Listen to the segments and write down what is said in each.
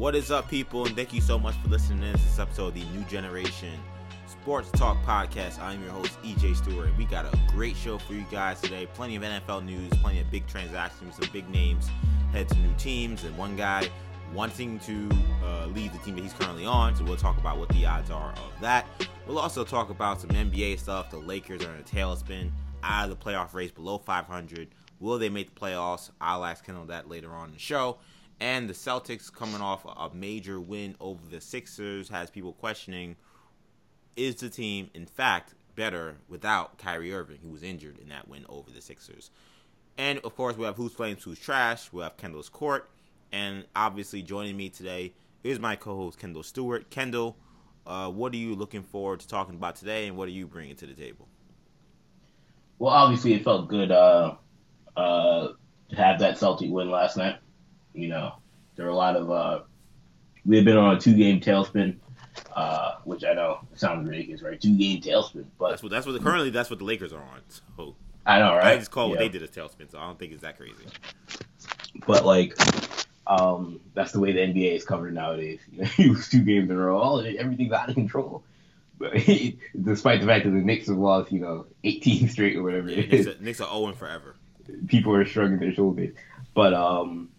What is up, people? And thank you so much for listening to this episode of the New Generation Sports Talk Podcast. I'm your host, EJ Stewart. We got a great show for you guys today. Plenty of NFL news, plenty of big transactions, some big names head to new teams, and one guy wanting to uh, leave the team that he's currently on. So we'll talk about what the odds are of that. We'll also talk about some NBA stuff. The Lakers are in a tailspin, out of the playoff race, below 500. Will they make the playoffs? I'll ask Kendall that later on in the show. And the Celtics coming off a major win over the Sixers has people questioning is the team, in fact, better without Kyrie Irving, who was injured in that win over the Sixers. And of course, we have Who's Flames, Who's Trash. We have Kendall's Court. And obviously, joining me today is my co host, Kendall Stewart. Kendall, uh, what are you looking forward to talking about today, and what are you bringing to the table? Well, obviously, it felt good uh, uh, to have that Celtic win last night. You know, there were a lot of. Uh, we had been on a two game tailspin, uh, which I know sounds ridiculous, right? Two game tailspin, but that's what that's what the, currently that's what the Lakers are on. So I know, right? I just call yeah. what they did a tailspin, so I don't think it's that crazy. But like, um, that's the way the NBA is covered nowadays. You know, you lose two games in a row, everything's out of control. But despite the fact that the Knicks have lost, you know, 18 straight or whatever yeah, it is, Knicks are, Knicks are 0 forever. People are shrugging their shoulders. But um,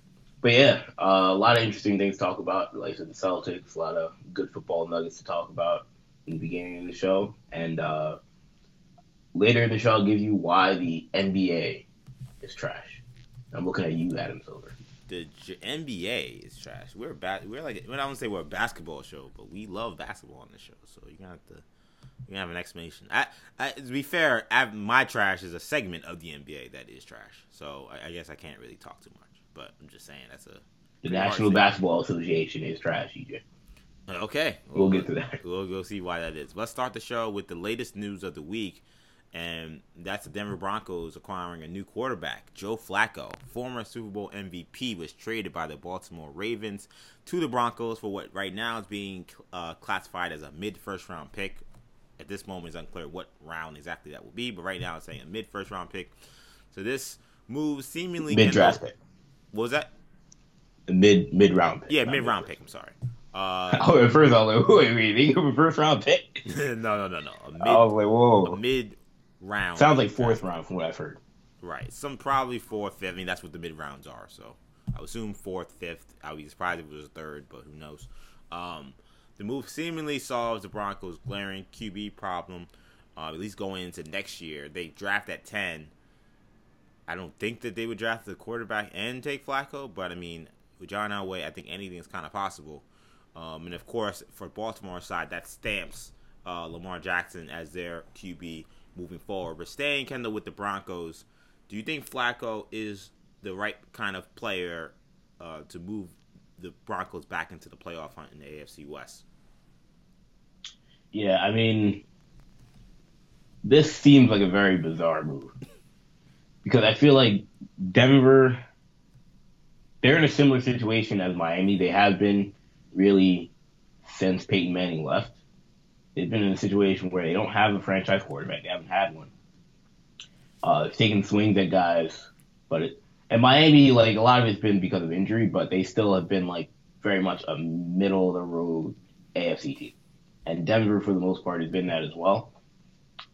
but yeah, uh, a lot of interesting things to talk about. Like the Celtics, a lot of good football nuggets to talk about in the beginning of the show, and uh, later in the show, I'll give you why the NBA is trash. I'm looking at you, Adam Silver. The J- NBA is trash. We're ba- we're like I don't say we're a basketball show, but we love basketball on the show. So you're gonna have to you have an explanation. I, I, to be fair, I, my trash is a segment of the NBA that is trash. So I, I guess I can't really talk too much. But I'm just saying that's a the National Basketball Association is trash, EJ. Okay, we'll, we'll get to that. We'll go see why that is. Let's start the show with the latest news of the week, and that's the Denver Broncos acquiring a new quarterback. Joe Flacco, former Super Bowl MVP, was traded by the Baltimore Ravens to the Broncos for what right now is being uh, classified as a mid first round pick. At this moment, it's unclear what round exactly that will be, but right now it's saying a mid first round pick. So this move seemingly mid draft pick. What was that? Mid mid round pick. Yeah, mid round pick. I'm sorry. Uh, oh, at first I was like, wait, wait, they go first round pick? no, no, no, no. A mid, I was like, whoa. A mid round. Sounds like fourth round from what I've heard. Right. Some probably fourth, fifth. I mean, that's what the mid rounds are. So I would assume fourth, fifth. I would be surprised if it was third, but who knows? Um, the move seemingly solves the Broncos' glaring QB problem. Uh, at least going into next year, they draft at ten I don't think that they would draft the quarterback and take Flacco, but I mean, with John Elway, I think anything is kind of possible. Um, and of course, for Baltimore side, that stamps uh, Lamar Jackson as their QB moving forward. But staying Kendall with the Broncos, do you think Flacco is the right kind of player uh, to move the Broncos back into the playoff hunt in the AFC West? Yeah, I mean, this seems like a very bizarre move because I feel like Denver, they're in a similar situation as Miami. They have been really since Peyton Manning left. They've been in a situation where they don't have a franchise quarterback. They haven't had one. Uh, taking swings at guys, but it, and Miami, like a lot of it's been because of injury, but they still have been like very much a middle of the road AFC team. And Denver, for the most part, has been that as well.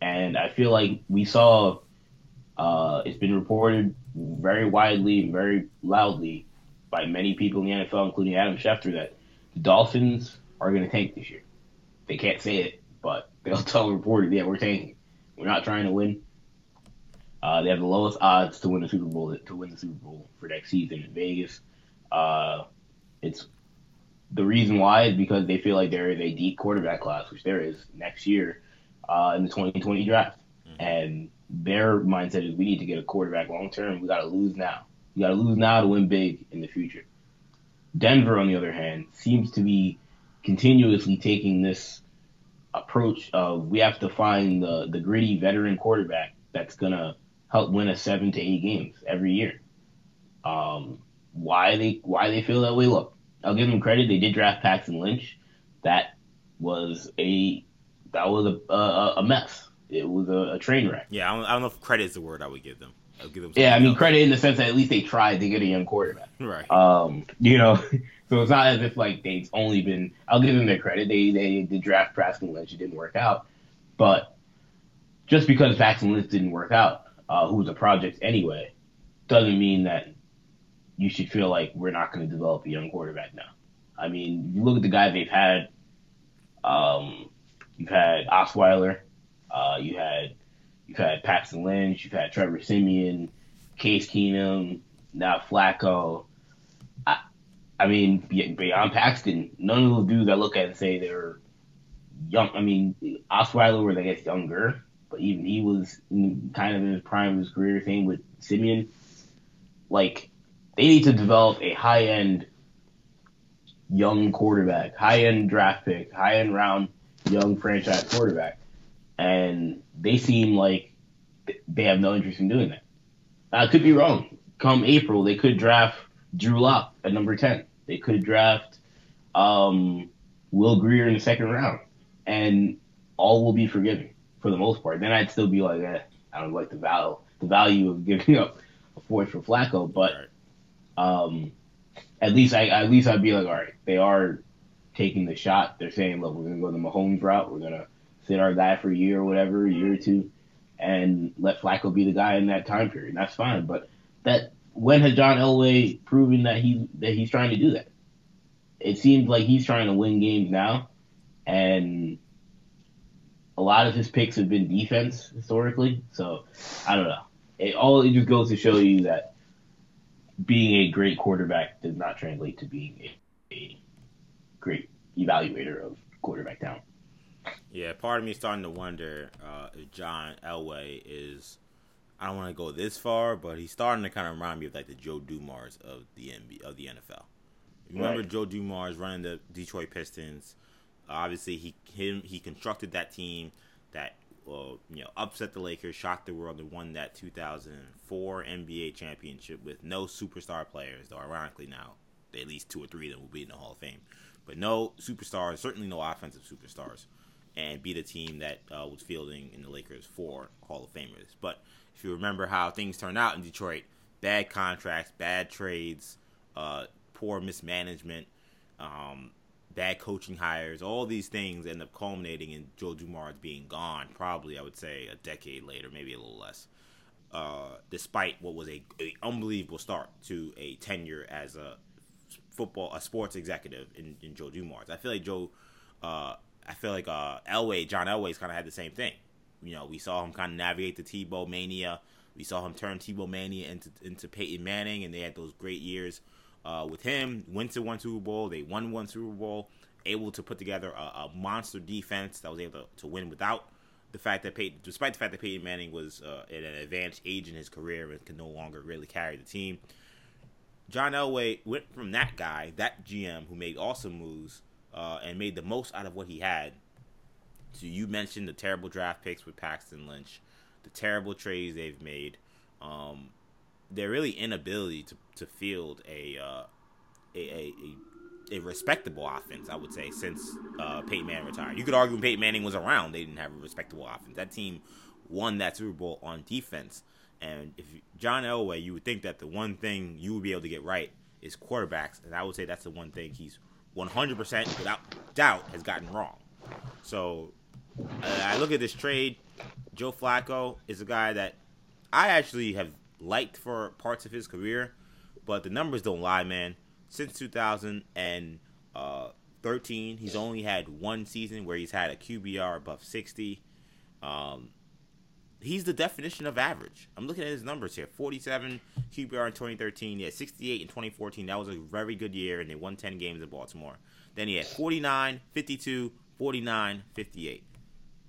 And I feel like we saw uh, it's been reported very widely and very loudly by many people in the NFL, including Adam Schefter, that the Dolphins are going to tank this year. They can't say it, but they'll tell reporters, yeah, we're tanking. We're not trying to win. Uh, they have the lowest odds to win the Super Bowl to win the Super Bowl for next season in Vegas. Uh, it's the reason why is because they feel like there is a deep quarterback class, which there is next year uh, in the 2020 draft, mm-hmm. and their mindset is we need to get a quarterback long term. We got to lose now. We got to lose now to win big in the future. Denver, on the other hand, seems to be continuously taking this approach of we have to find the, the gritty veteran quarterback that's going to help win us seven to eight games every year. Um, why they why they feel that way? Look, I'll give them credit. They did draft Paxton Lynch. That was a that was a a, a mess it was a, a train wreck. Yeah, I don't, I don't, know if credit is the word I would give them. I would give them yeah, I mean else. credit in the sense that at least they tried to get a young quarterback. Right. Um, you know, So it's not as if like they've only been. I'll give them their credit. They they did draft Paxton Lynch. It didn't work out, but just because Paxton Lynch didn't work out, uh, who was a project anyway, doesn't mean that you should feel like we're not going to develop a young quarterback now. I mean, you look at the guys they've had. Um, you've had Osweiler. Uh, you had you've had Paxton Lynch. You've had Trevor Siemian, Case Keenum, now Flacco. I, I mean, beyond Paxton, none of those dudes I look at and say they're young. I mean, Osweiler was I guess younger, but even he was kind of in his prime of his career. Same with Siemian. Like they need to develop a high end young quarterback, high end draft pick, high end round young franchise quarterback, and they seem like they have no interest in doing that. I could be wrong. Come April, they could draft Drew Lock at number ten. They could draft um, Will Grier in the second round, and all will be forgiven for the most part. Then I'd still be like, eh, I don't like the value the value of giving up a fourth for Flacco, but um, at least I at least I'd be like, all right, they are taking the shot. They're saying, look, we're gonna go the Mahomes route. We're gonna sit our guy for a year or whatever, a year or two, and let Flacco be the guy in that time period. That's fine. But that when has John Elway proven that he that he's trying to do that? It seems like he's trying to win games now, and a lot of his picks have been defense historically. So I don't know. It all it just goes to show you that being a great quarterback does not translate to being a, a great evaluator of quarterback talent. Yeah, part of me is starting to wonder uh, if John Elway is. I don't want to go this far, but he's starting to kind of remind me of like the Joe Dumars of the NBA, of the NFL. Remember right. Joe Dumars running the Detroit Pistons? Obviously, he him he constructed that team that well, you know, upset the Lakers, shocked the world, and won that 2004 NBA championship with no superstar players. Though ironically now, at least two or three of them will be in the Hall of Fame, but no superstars, certainly no offensive superstars, and beat a team that uh, was fielding in the Lakers for Hall of Famers. But if you remember how things turned out in Detroit, bad contracts, bad trades, uh, poor mismanagement. Um, bad coaching hires, all these things end up culminating in Joe Dumars being gone. Probably, I would say, a decade later, maybe a little less. Uh, despite what was a, a, unbelievable start to a tenure as a football, a sports executive in, in Joe Dumars. I feel like Joe, uh, I feel like uh, Elway, John Elway's kind of had the same thing. You know, we saw him kind of navigate the Tebow mania. We saw him turn Tebow mania into into Peyton Manning, and they had those great years uh, with him. Went to one Super Bowl. They won one Super Bowl. Able to put together a, a monster defense that was able to, to, win without the fact that Peyton, despite the fact that Peyton Manning was uh, at an advanced age in his career and could no longer really carry the team. John Elway went from that guy, that GM who made awesome moves uh, and made the most out of what he had. So you mentioned the terrible draft picks with Paxton Lynch, the terrible trades they've made. Um, their really inability to, to field a, uh, a, a, a, respectable offense, I would say, since uh, Peyton Manning retired. You could argue when Peyton Manning was around, they didn't have a respectable offense. That team won that Super Bowl on defense. And if John Elway, you would think that the one thing you would be able to get right is quarterbacks, and I would say that's the one thing he's 100% without doubt has gotten wrong. So uh, I look at this trade. Joe Flacco is a guy that I actually have liked for parts of his career, but the numbers don't lie, man. Since 2013, uh, he's only had one season where he's had a QBR above 60. Um, he's the definition of average. I'm looking at his numbers here 47 QBR in 2013. He had 68 in 2014. That was a very good year, and they won 10 games in Baltimore. Then he had 49, 52, 49, 58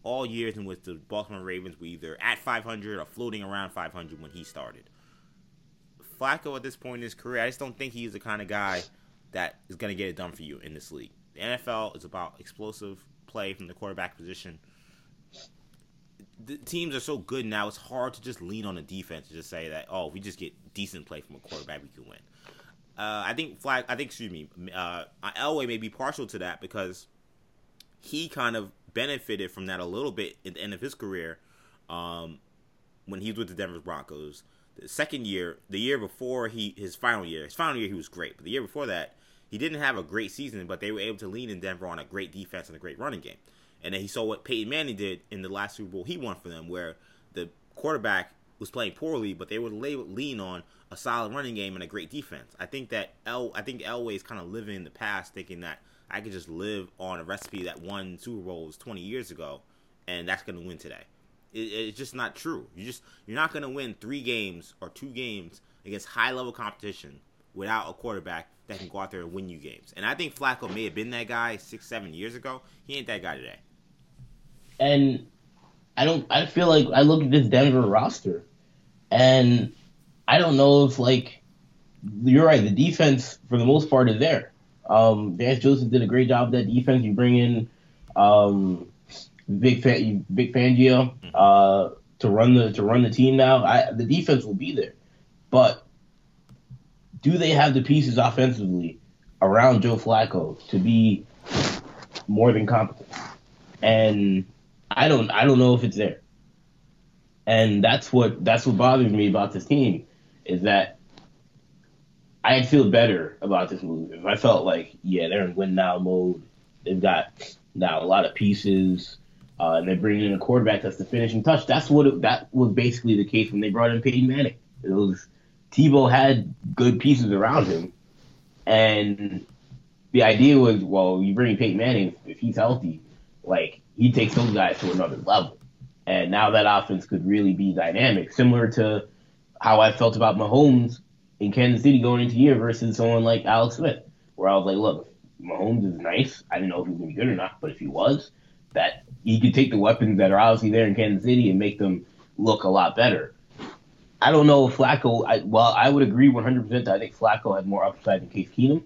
all years in which the Baltimore Ravens were either at 500 or floating around 500 when he started. Flacco at this point in his career, I just don't think he's the kind of guy that is going to get it done for you in this league. The NFL is about explosive play from the quarterback position. The teams are so good now; it's hard to just lean on the defense and just say that, oh, if we just get decent play from a quarterback, we can win. Uh, I think Flag. I think excuse me. Uh, Elway may be partial to that because he kind of benefited from that a little bit at the end of his career um, when he was with the Denver Broncos. The second year, the year before he his final year, his final year he was great, but the year before that he didn't have a great season, but they were able to lean in Denver on a great defense and a great running game. And then he saw what Peyton Manning did in the last Super Bowl he won for them, where the quarterback was playing poorly, but they would lean on a solid running game and a great defense. I think that El, I think Elway is kind of living in the past, thinking that I could just live on a recipe that won Super Bowls 20 years ago, and that's going to win today. It, it's just not true. You just you're not going to win three games or two games against high level competition without a quarterback that can go out there and win you games. And I think Flacco may have been that guy six, seven years ago. He ain't that guy today. And I don't. I feel like I look at this Denver roster, and I don't know if like you're right. The defense for the most part is there. Um, Vance Joseph did a great job with that defense. You bring in um, Vic Fan, Vic Fangio uh, to run the to run the team now. I, the defense will be there, but do they have the pieces offensively around Joe Flacco to be more than competent? And I don't I don't know if it's there. And that's what that's what bothers me about this team is that I'd feel better about this move if I felt like yeah they're in win now mode. They've got now a lot of pieces. Uh, and they're bringing in a quarterback that's the finishing touch. That's what it, that was basically the case when they brought in Peyton Manning. It was Tebow had good pieces around him, and the idea was, well, you bring Peyton Manning if he's healthy, like he takes those guys to another level. And now that offense could really be dynamic, similar to how I felt about Mahomes in Kansas City going into year versus someone like Alex Smith, where I was like, look, Mahomes is nice. I didn't know if he was gonna be good or not, but if he was, that he could take the weapons that are obviously there in Kansas City and make them look a lot better. I don't know if Flacco. I, well, I would agree 100. percent I think Flacco had more upside than Case Keenum.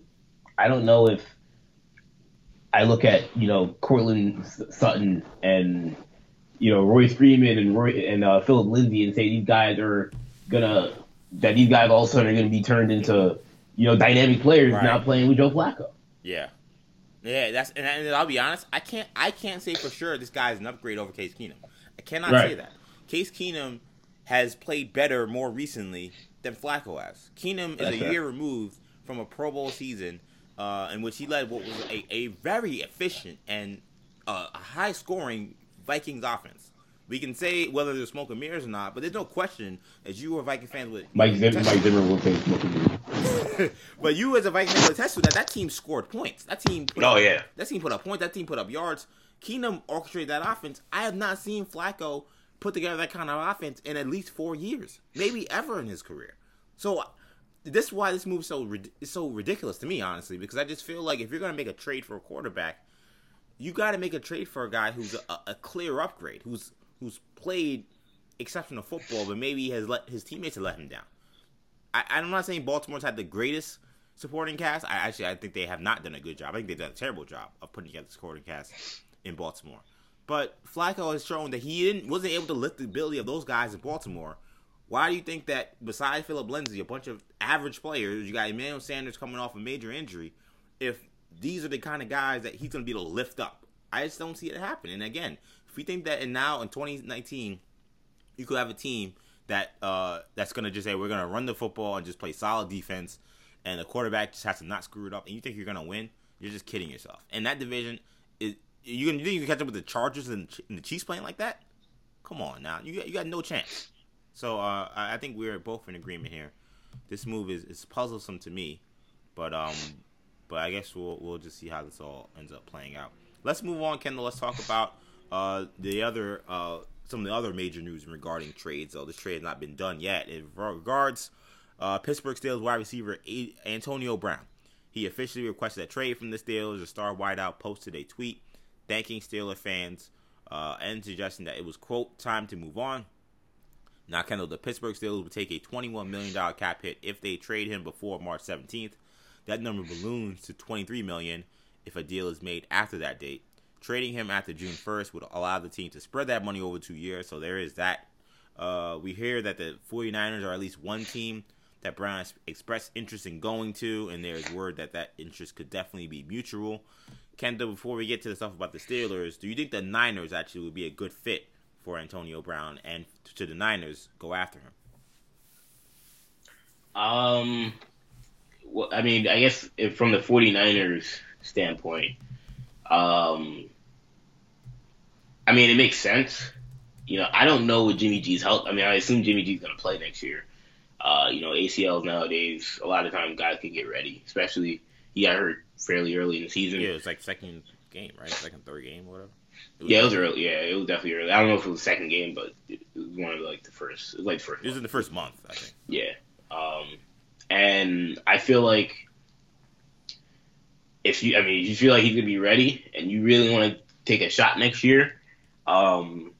I don't know if I look at you know Courtland Sutton and you know Royce Freeman and Roy and uh, Phillip Lindsay and say these guys are gonna that these guys all of a sudden are gonna be turned into you know dynamic players right. now playing with Joe Flacco. Yeah, yeah. That's and, and, I'll be honest. I can't I can't say for sure this guy is an upgrade over Case Keenum. I cannot right. say that. Case Keenum has played better more recently than Flacco has. Keenum is a year removed from a Pro Bowl season uh, in which he led what was a, a very efficient and uh, a high scoring Vikings offense. We can say whether there's smoke and mirrors or not, but there's no question as you were Viking fans with Mike Zimmer, Mike Zimmer will say smoke and mirrors. but you as a Viking fan will attest to that that team scored points. That team put Oh up, yeah. That team put up points, that team put up yards. Keenum orchestrated that offense. I have not seen Flacco put together that kind of offense in at least four years, maybe ever in his career. So this is why this move is so is so ridiculous to me, honestly, because I just feel like if you're going to make a trade for a quarterback, you got to make a trade for a guy who's a, a, clear upgrade, who's who's played exceptional football, but maybe has let his teammates have let him down. I, I'm not saying Baltimore's had the greatest supporting cast. I actually I think they have not done a good job. I think they've done a terrible job of putting together the supporting cast in Baltimore. But Flacco has shown that he didn't wasn't able to lift the ability of those guys in Baltimore. Why do you think that besides Phillip Lindsay, a bunch of average players, you got Emmanuel Sanders coming off a major injury, if these are the kind of guys that he's going to be able to lift up? I just don't see it happen. And again, if we think that and now in 2019, you could have a team that uh, that's going to just say we're going to run the football and just play solid defense, and the quarterback just has to not screw it up, and you think you're going to win, you're just kidding yourself. And that division is you you think you can catch up with the Chargers and, and the Chiefs playing like that? Come on now, you got, you got no chance. So uh, I think we're both in agreement here. This move is, is puzzlesome to me, but um, but I guess we'll we'll just see how this all ends up playing out. Let's move on, Kendall. Let's talk about uh the other uh some of the other major news regarding trades. Though this trade has not been done yet. In regards uh, Pittsburgh Steelers wide receiver Antonio Brown, he officially requested a trade from the Steelers. The star wideout posted a tweet thanking Steeler fans uh, and suggesting that it was, quote, time to move on. Now, Kendall, the Pittsburgh Steelers would take a $21 million cap hit if they trade him before March 17th. That number balloons to 23 million if a deal is made after that date. Trading him after June 1st would allow the team to spread that money over two years, so there is that. Uh, we hear that the 49ers are at least one team that Brown has expressed interest in going to, and there's word that that interest could definitely be mutual. Kendall, before we get to the stuff about the Steelers, do you think the Niners actually would be a good fit for Antonio Brown and to the Niners go after him? Um, well, I mean, I guess if from the 49ers standpoint, um, I mean, it makes sense. You know, I don't know what Jimmy G's health. I mean, I assume Jimmy G's going to play next year. Uh, you know, ACLs nowadays, a lot of times guys can get ready, especially he got hurt fairly early in the season. Yeah, it was like second game, right? Second, third game, whatever. Yeah, it was early. Yeah, it was definitely early. I don't know if it was the second game, but it was one of like the first. It was like the first. It was in the first month, I think. Yeah, um, and I feel like if you, I mean, if you feel like he's gonna be ready, and you really want to take a shot next year, um,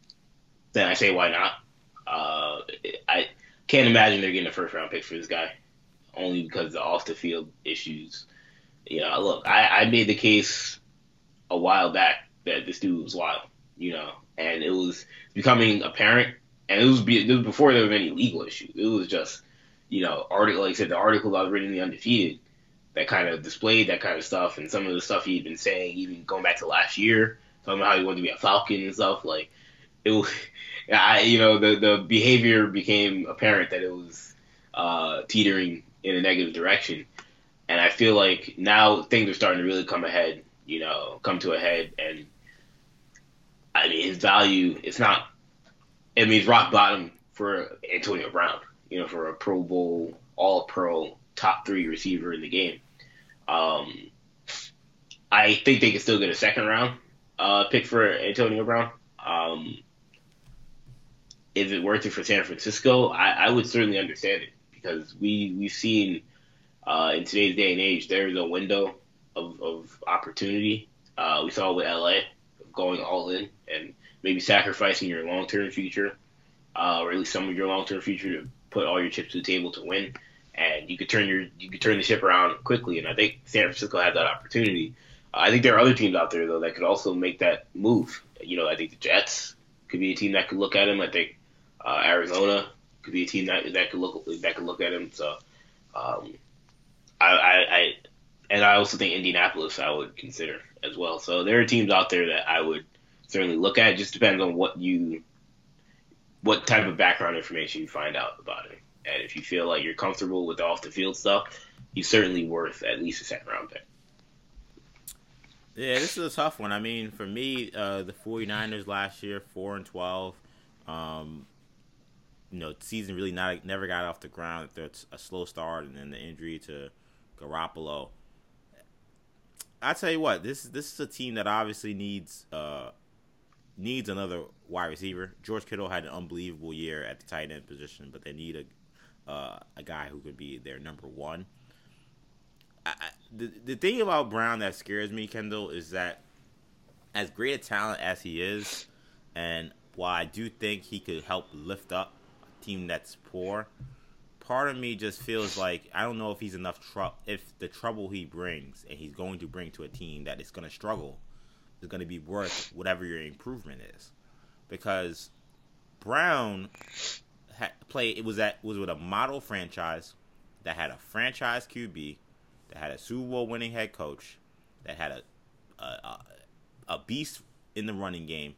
then I say why not. Uh, I can't imagine they're getting a first round pick for this guy, only because of the off the field issues. You know, look, I, I made the case a while back that this dude was wild, you know, and it was becoming apparent, and it was, be, it was before there was any legal issues. It was just, you know, article like I said, the article I was reading, the undefeated, that kind of displayed that kind of stuff, and some of the stuff he'd been saying, even going back to last year, talking about how he wanted to be a Falcon and stuff. Like it was, I, you know, the the behavior became apparent that it was uh, teetering in a negative direction, and I feel like now things are starting to really come ahead. You know, come to a head, and I mean his value. It's not. I mean, it's rock bottom for Antonio Brown. You know, for a Pro Bowl, All Pro, top three receiver in the game. Um, I think they can still get a second round uh, pick for Antonio Brown. Um, is it worth it for San Francisco? I, I would certainly understand it because we we've seen uh, in today's day and age there is a window of, of opportunity. Uh, we saw with LA going all in and maybe sacrificing your long term future, uh, or at least some of your long term future to put all your chips to the table to win. And you could turn your you could turn the ship around quickly. And I think San Francisco had that opportunity. I think there are other teams out there though that could also make that move. You know, I think the Jets could be a team that could look at him. I think uh, Arizona could be a team that that could look that could look at him. So, um, I, I, I and I also think Indianapolis I would consider as well. So there are teams out there that I would certainly look at. It just depends on what you what type of background information you find out about it. And if you feel like you're comfortable with the off the field stuff, he's certainly worth at least a second round pick. Yeah, this is a tough one. I mean, for me, uh, the 49ers last year, 4 and 12. Um, you know, season really not never got off the ground. It's a slow start and then the injury to Garoppolo. I tell you what, this this is a team that obviously needs uh, needs another wide receiver. George Kittle had an unbelievable year at the tight end position, but they need a uh, a guy who could be their number one. I, the the thing about Brown that scares me, Kendall, is that as great a talent as he is, and while I do think he could help lift up a team that's poor, part of me just feels like I don't know if he's enough trouble. If the trouble he brings and he's going to bring to a team that is going to struggle is going to be worth whatever your improvement is, because Brown had played. It was at was with a model franchise that had a franchise QB that had a Super Bowl winning head coach, that had a, a, a beast in the running game,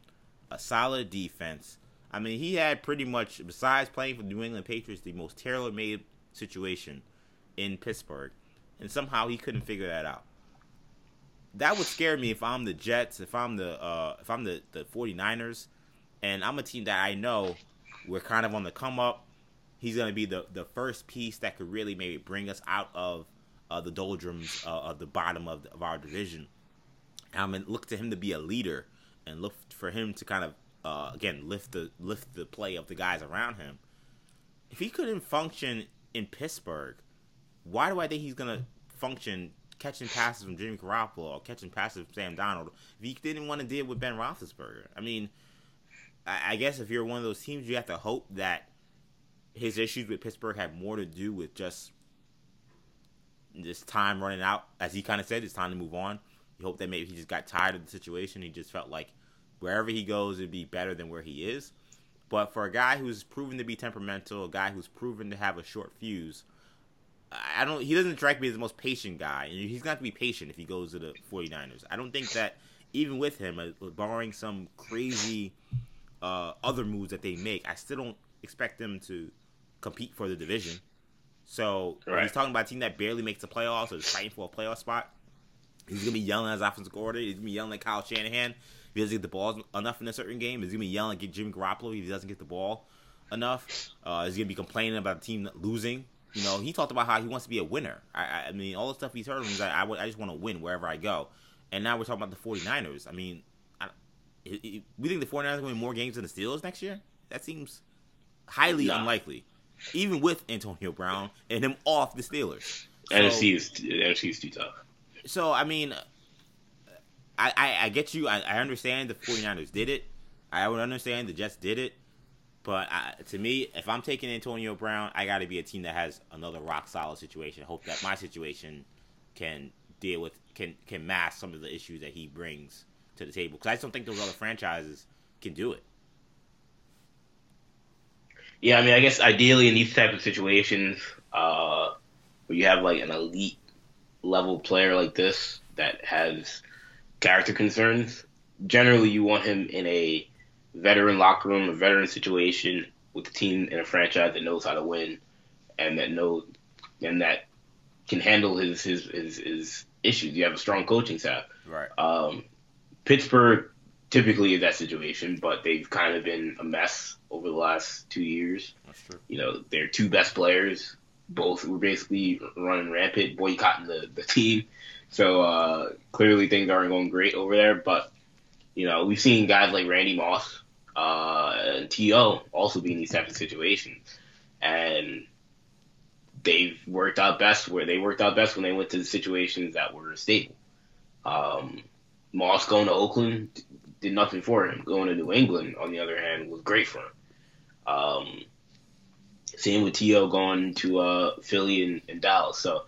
a solid defense. I mean, he had pretty much, besides playing for the New England Patriots, the most tailor-made situation in Pittsburgh, and somehow he couldn't figure that out. That would scare me if I'm the Jets, if I'm the uh, if I'm the, the 49ers, and I'm a team that I know we're kind of on the come up. He's going to be the, the first piece that could really maybe bring us out of uh, the doldrums uh, of the bottom of, the, of our division. I mean, look to him to be a leader and look for him to kind of uh, again lift the lift the play of the guys around him. If he couldn't function in Pittsburgh, why do I think he's gonna function catching passes from Jimmy Garoppolo or catching passes from Sam Darnold if he didn't want to deal with Ben Roethlisberger? I mean, I, I guess if you're one of those teams, you have to hope that his issues with Pittsburgh had more to do with just this time running out, as he kind of said, it's time to move on. You hope that maybe he just got tired of the situation. He just felt like wherever he goes, it'd be better than where he is. But for a guy who's proven to be temperamental, a guy who's proven to have a short fuse, I don't. He doesn't strike me as the most patient guy, and he's going to be patient if he goes to the 49ers. I don't think that even with him, uh, barring some crazy uh, other moves that they make, I still don't expect them to compete for the division. So right. he's talking about a team that barely makes the playoffs or is fighting for a playoff spot. He's gonna be yelling at his offensive coordinator. He's gonna be yelling at Kyle Shanahan he doesn't get the ball enough in a certain game. He's gonna be yelling at Jimmy Garoppolo if he doesn't get the ball enough. Uh, he's gonna be complaining about the team losing. You know, he talked about how he wants to be a winner. I, I mean, all the stuff he's heard him is like, I, I just want to win wherever I go. And now we're talking about the 49ers. I mean, I, it, it, we think the 49ers are going to win more games than the Steelers next year? That seems highly nah. unlikely, even with Antonio Brown and him off the Steelers. So, NFC is NFC is too tough. So I mean, I, I, I get you. I, I, understand the 49ers did it. I would understand the Jets did it. But I, to me, if I'm taking Antonio Brown, I got to be a team that has another rock solid situation. Hope that my situation can deal with can can mask some of the issues that he brings to the table. Because I just don't think those other franchises can do it. Yeah, I mean, I guess ideally in these type of situations, uh, where you have like an elite level player like this that has character concerns, generally you want him in a veteran locker room, a veteran situation with a team and a franchise that knows how to win and that know and that can handle his his his, his issues. You have a strong coaching staff. Right. Um, Pittsburgh typically is that situation, but they've kind of been a mess over the last two years. That's true. You know, their two best players both were basically running rampant, boycotting the, the team. So uh, clearly things aren't going great over there. But you know, we've seen guys like Randy Moss uh, and T.O. also be in these types of situations, and they've worked out best where they worked out best when they went to the situations that were stable. Um, Moss going to Oakland did nothing for him. Going to New England, on the other hand, was great for him. Um, same with T.O. going to uh, Philly and, and, Dallas. So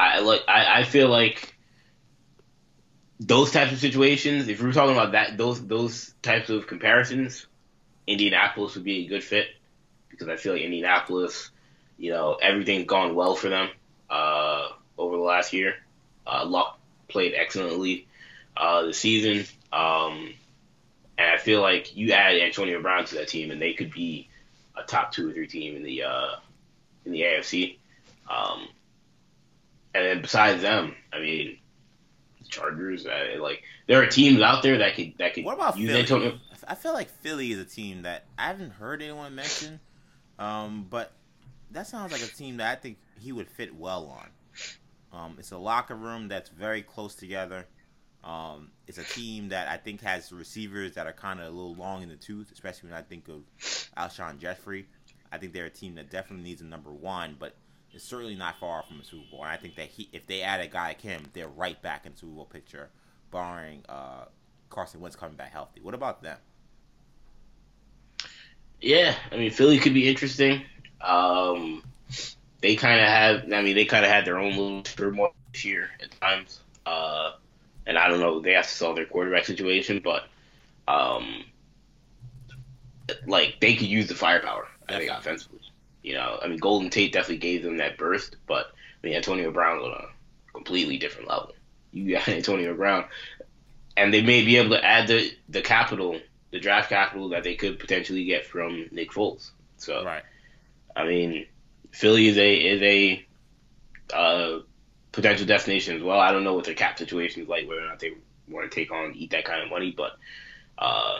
I like I, I feel like those types of situations, if we're talking about that those those types of comparisons, Indianapolis would be a good fit because I feel like Indianapolis, you know, everything's gone well for them uh, over the last year. Uh, Luck played excellently uh, this season, um, and I feel like you add Antonio Brown to that team, and they could be a top two or three team in the uh, in the AFC. Um, and then besides them, I mean, Chargers. Uh, like there are teams out there that could that could. What about use Philly? Antonio. I feel like Philly is a team that I haven't heard anyone mention, um, but that sounds like a team that I think he would fit well on. Um, it's a locker room that's very close together. Um, it's a team that I think has receivers that are kind of a little long in the tooth, especially when I think of Alshon Jeffery. I think they're a team that definitely needs a number one, but is certainly not far from a Super Bowl. And I think that he, if they add a guy like him, they're right back in the Super Bowl picture, barring uh, Carson Wentz coming back healthy. What about them? Yeah, I mean Philly could be interesting. Um, they kind of have, I mean, they kind of had their own little turmoil this year at times. Uh, and I don't know, they have to solve their quarterback situation, but um, like they could use the firepower. I think offensively. You know, I mean, Golden Tate definitely gave them that burst, but I mean, Antonio Brown on a completely different level. You got Antonio Brown, and they may be able to add the the capital, the draft capital that they could potentially get from Nick Foles. So, right. I mean, Philly is a is a uh, potential destination as well. I don't know what their cap situation is like, whether or not they want to take on eat that kind of money, but uh,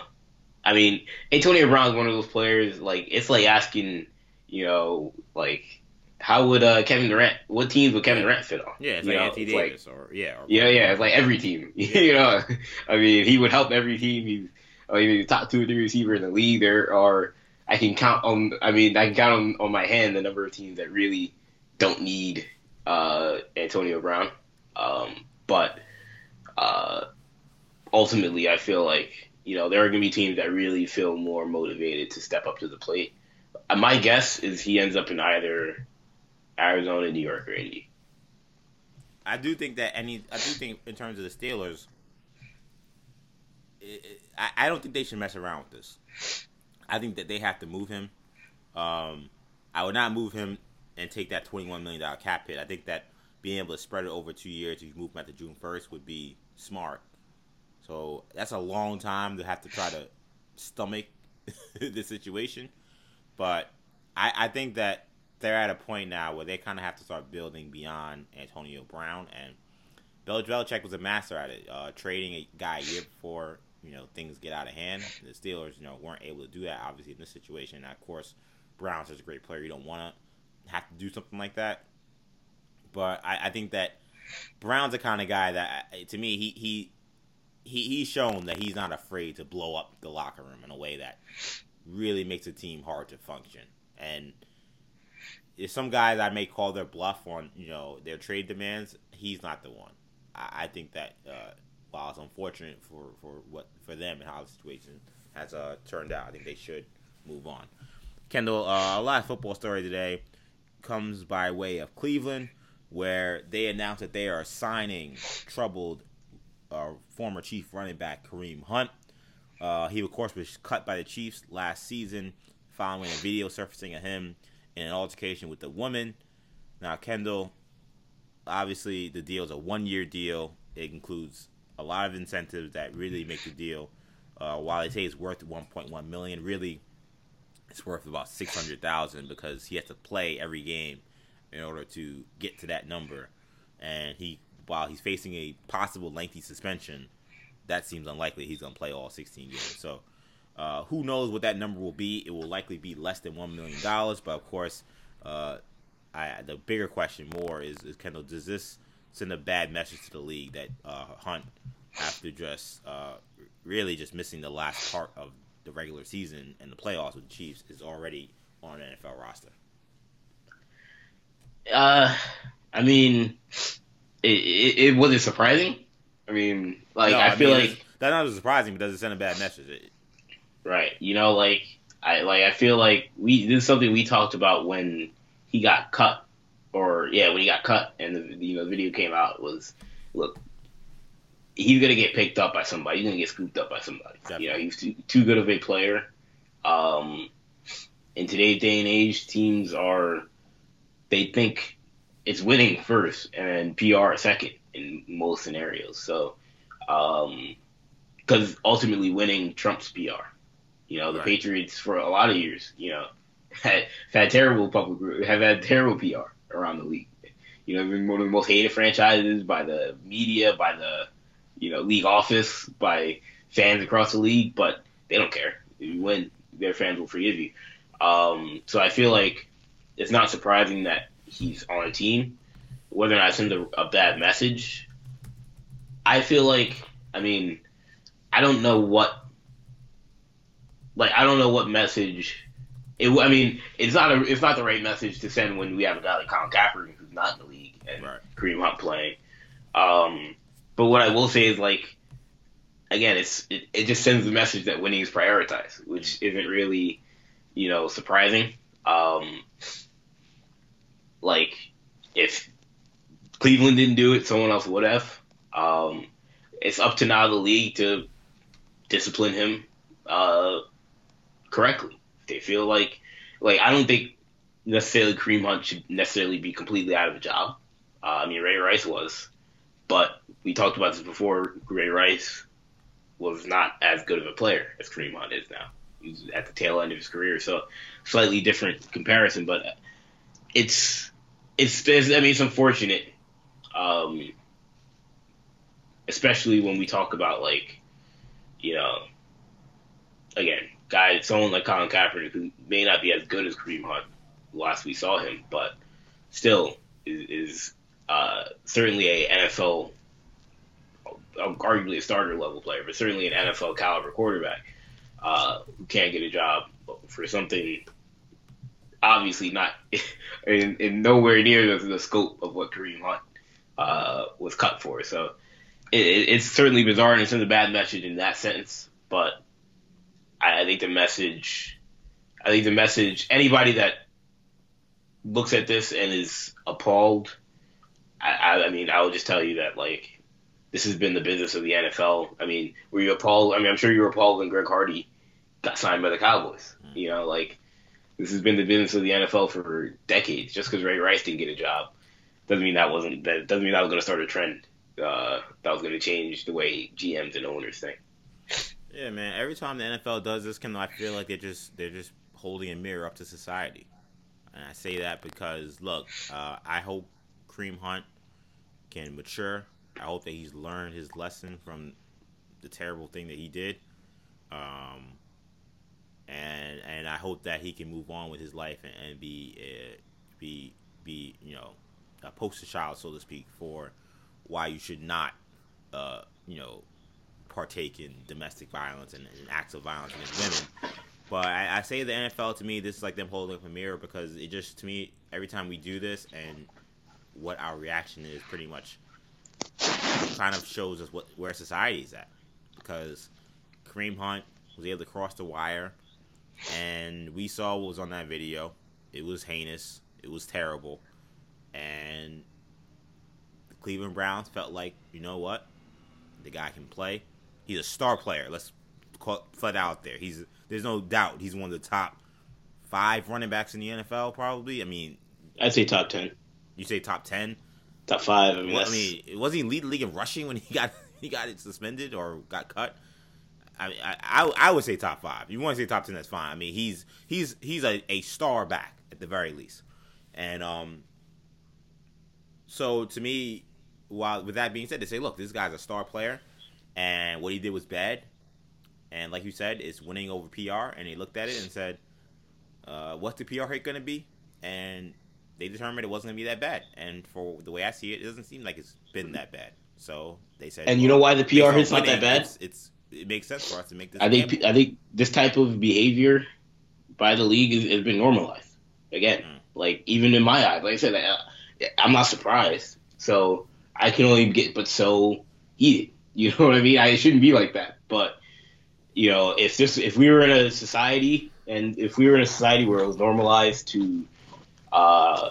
I mean, Antonio Brown is one of those players. Like it's like asking you know, like how would uh, Kevin Durant? What teams would Kevin Durant fit on? Yeah, it's you like know, Anthony Davis like, or yeah, or yeah, yeah. It's like every team. Yeah. you know, I mean, he would help every team. He's I mean, the top two or three receiver in the league. There are I can count on. I mean, I can count on, on my hand the number of teams that really don't need uh, Antonio Brown. Um, but uh, ultimately, I feel like you know there are going to be teams that really feel more motivated to step up to the plate my guess is he ends up in either Arizona, New York, or Indy. I do think that any. I do think in terms of the Steelers, it, it, I, I don't think they should mess around with this. I think that they have to move him. Um, I would not move him and take that twenty-one million dollar cap hit. I think that being able to spread it over two years, you move him after June first, would be smart. So that's a long time to have to try to stomach the situation. But I, I think that they're at a point now where they kind of have to start building beyond Antonio Brown, and Bill Belichick was a master at it, uh, trading a guy a year before you know things get out of hand. The Steelers, you know, weren't able to do that obviously in this situation. And of course, Brown's such a great player, you don't want to have to do something like that. But I, I think that Brown's the kind of guy that, to me, he he he he's shown that he's not afraid to blow up the locker room in a way that really makes a team hard to function. And if some guys I may call their bluff on, you know, their trade demands, he's not the one. I, I think that uh, while it's unfortunate for, for what for them and how the situation has uh, turned out, I think they should move on. Kendall, uh, a live football story today comes by way of Cleveland, where they announced that they are signing troubled uh, former Chief running back Kareem Hunt. Uh, he, of course, was cut by the Chiefs last season following a video surfacing of him in an altercation with a woman. Now, Kendall, obviously, the deal is a one year deal. It includes a lot of incentives that really make the deal. Uh, while they say it's worth 1.1 million, really, it's worth about 600,000 because he has to play every game in order to get to that number. And he, while he's facing a possible lengthy suspension, that seems unlikely. He's going to play all 16 games. So uh, who knows what that number will be? It will likely be less than one million dollars. But of course, uh, I, the bigger question more is, is Kendall, does this send a bad message to the league that uh, Hunt, after just uh, really just missing the last part of the regular season and the playoffs with the Chiefs, is already on an NFL roster? Uh, I mean, it, it, it wasn't surprising. I mean, like no, I, I feel mean, like that's not surprising, but does it send a bad message? Right. You know, like I like I feel like we this is something we talked about when he got cut, or yeah, when he got cut and the you know the video came out was look. He's gonna get picked up by somebody. He's gonna get scooped up by somebody. Definitely. You know, he's too, too good of a player. Um, in today's day and age, teams are they think it's winning first and PR second in most scenarios. So, because um, ultimately winning trumps PR. You know, the right. Patriots for a lot of years, you know, had had terrible public have had terrible PR around the league. You know, been one of the most hated franchises by the media, by the you know league office, by fans across the league, but they don't care. If you win, their fans will forgive you. Um, so I feel like it's not surprising that he's on a team. Whether or not it sends a, a bad message, I feel like, I mean, I don't know what like I don't know what message. It, I mean, it's not a, it's not the right message to send when we have a guy like Colin Kaepernick who's not in the league and right. Kareem Hunt playing. Um, but what I will say is like, again, it's it, it just sends the message that winning is prioritized, which isn't really, you know, surprising. Um, like if Cleveland didn't do it, someone else would have. Um, it's up to now the league to discipline him. Uh, correctly. They feel like, like I don't think necessarily Kareem Hunt should necessarily be completely out of a job. Uh, I mean, Ray Rice was, but we talked about this before. Ray Rice was not as good of a player as Kareem Hunt is now. He's at the tail end of his career, so slightly different comparison. But it's it's, it's I mean it's unfortunate, um, especially when we talk about like you know again guy, someone like Colin Kaepernick, who may not be as good as Kareem Hunt last we saw him, but still is, is uh, certainly a NFL, arguably a starter level player, but certainly an NFL caliber quarterback uh, who can't get a job for something obviously not in, in nowhere near the, the, scope of what Kareem Hunt uh, was cut for. So it, it's certainly bizarre and it sends a bad message in that sense, but I, I think the message, I think the message, anybody that looks at this and is appalled, I, I, I mean, I will just tell you that like this has been the business of the NFL. I mean, were you appalled? I mean, I'm sure you were appalled when Greg Hardy got signed by the Cowboys. Mm-hmm. You know, like this has been the business of the NFL for decades. Just because Ray Rice didn't get a job doesn't mean that wasn't that doesn't mean that was going to start a trend. Uh, that was going to change the way GMs and owners think. Yeah, man. Every time the NFL does this, of, I feel like they're just they're just holding a mirror up to society. And I say that because, look, uh, I hope Kareem Hunt can mature. I hope that he's learned his lesson from the terrible thing that he did. Um, and and I hope that he can move on with his life and, and be uh, be be you know a poster child, so to speak, for why you should not uh, you know partake in domestic violence and, and acts of violence against women. But I, I, say the NFL to me, this is like them holding up a mirror because it just to me every time we do this and what our reaction is pretty much kind of shows us what where society is at because Kareem Hunt was able to cross the wire and we saw what was on that video. It was heinous. It was terrible. And the Cleveland Browns felt like, you know what? The guy can play. He's a star player. Let's it out there. He's there's no doubt he's one of the top five running backs in the NFL. Probably. I mean, I'd say top ten. You say top ten? Top five. I mean, well, I mean, was he lead the league in rushing when he got he got it suspended or got cut? I mean, I, I, I would say top five. If you want to say top ten, that's fine. I mean, he's he's he's a, a star back at the very least, and um. So to me, while with that being said, they say, look, this guy's a star player, and what he did was bad, and like you said, it's winning over PR, and they looked at it and said, uh, what's the PR hit going to be? And they determined it wasn't going to be that bad. And for the way I see it, it doesn't seem like it's been that bad. So they said, and well, you know why the PR hit's not that bad? It's, it's, it makes sense for us to make this. I think I think this type of behavior by the league has, has been normalized. Again, mm. like even in my eyes, like I said, I, I'm not surprised. So I can only get but so eat it. You know what I mean? I shouldn't be like that, but you know, if this if we were in a society and if we were in a society where it was normalized to uh,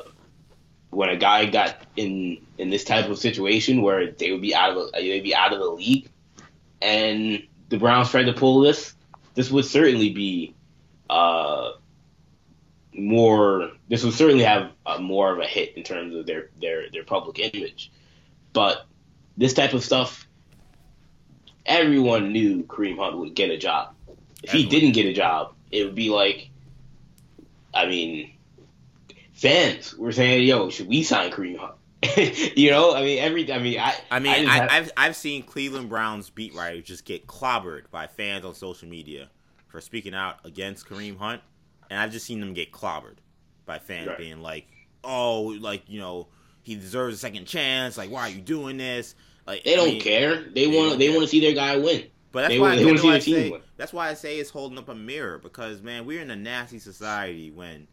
when a guy got in in this type of situation where they would be out of the, they'd be out of the league, and the Browns tried to pull this, this would certainly be uh, more. This would certainly have a, more of a hit in terms of their their their public image, but this type of stuff, everyone knew Kareem Hunt would get a job. If he didn't get a job, it would be like, I mean, fans were saying, "Yo, should we sign Kareem Hunt?" you know, I mean, every, I mean, I, I mean, I, have, I've, I've seen Cleveland Browns beat writers just get clobbered by fans on social media for speaking out against Kareem Hunt, and I've just seen them get clobbered by fans right. being like, "Oh, like you know, he deserves a second chance. Like, why are you doing this?" Like, they don't I mean, care. They, want, they want to see their guy win. But that's they, why, they why I say, that's why I say it's holding up a mirror because man, we're in a nasty society when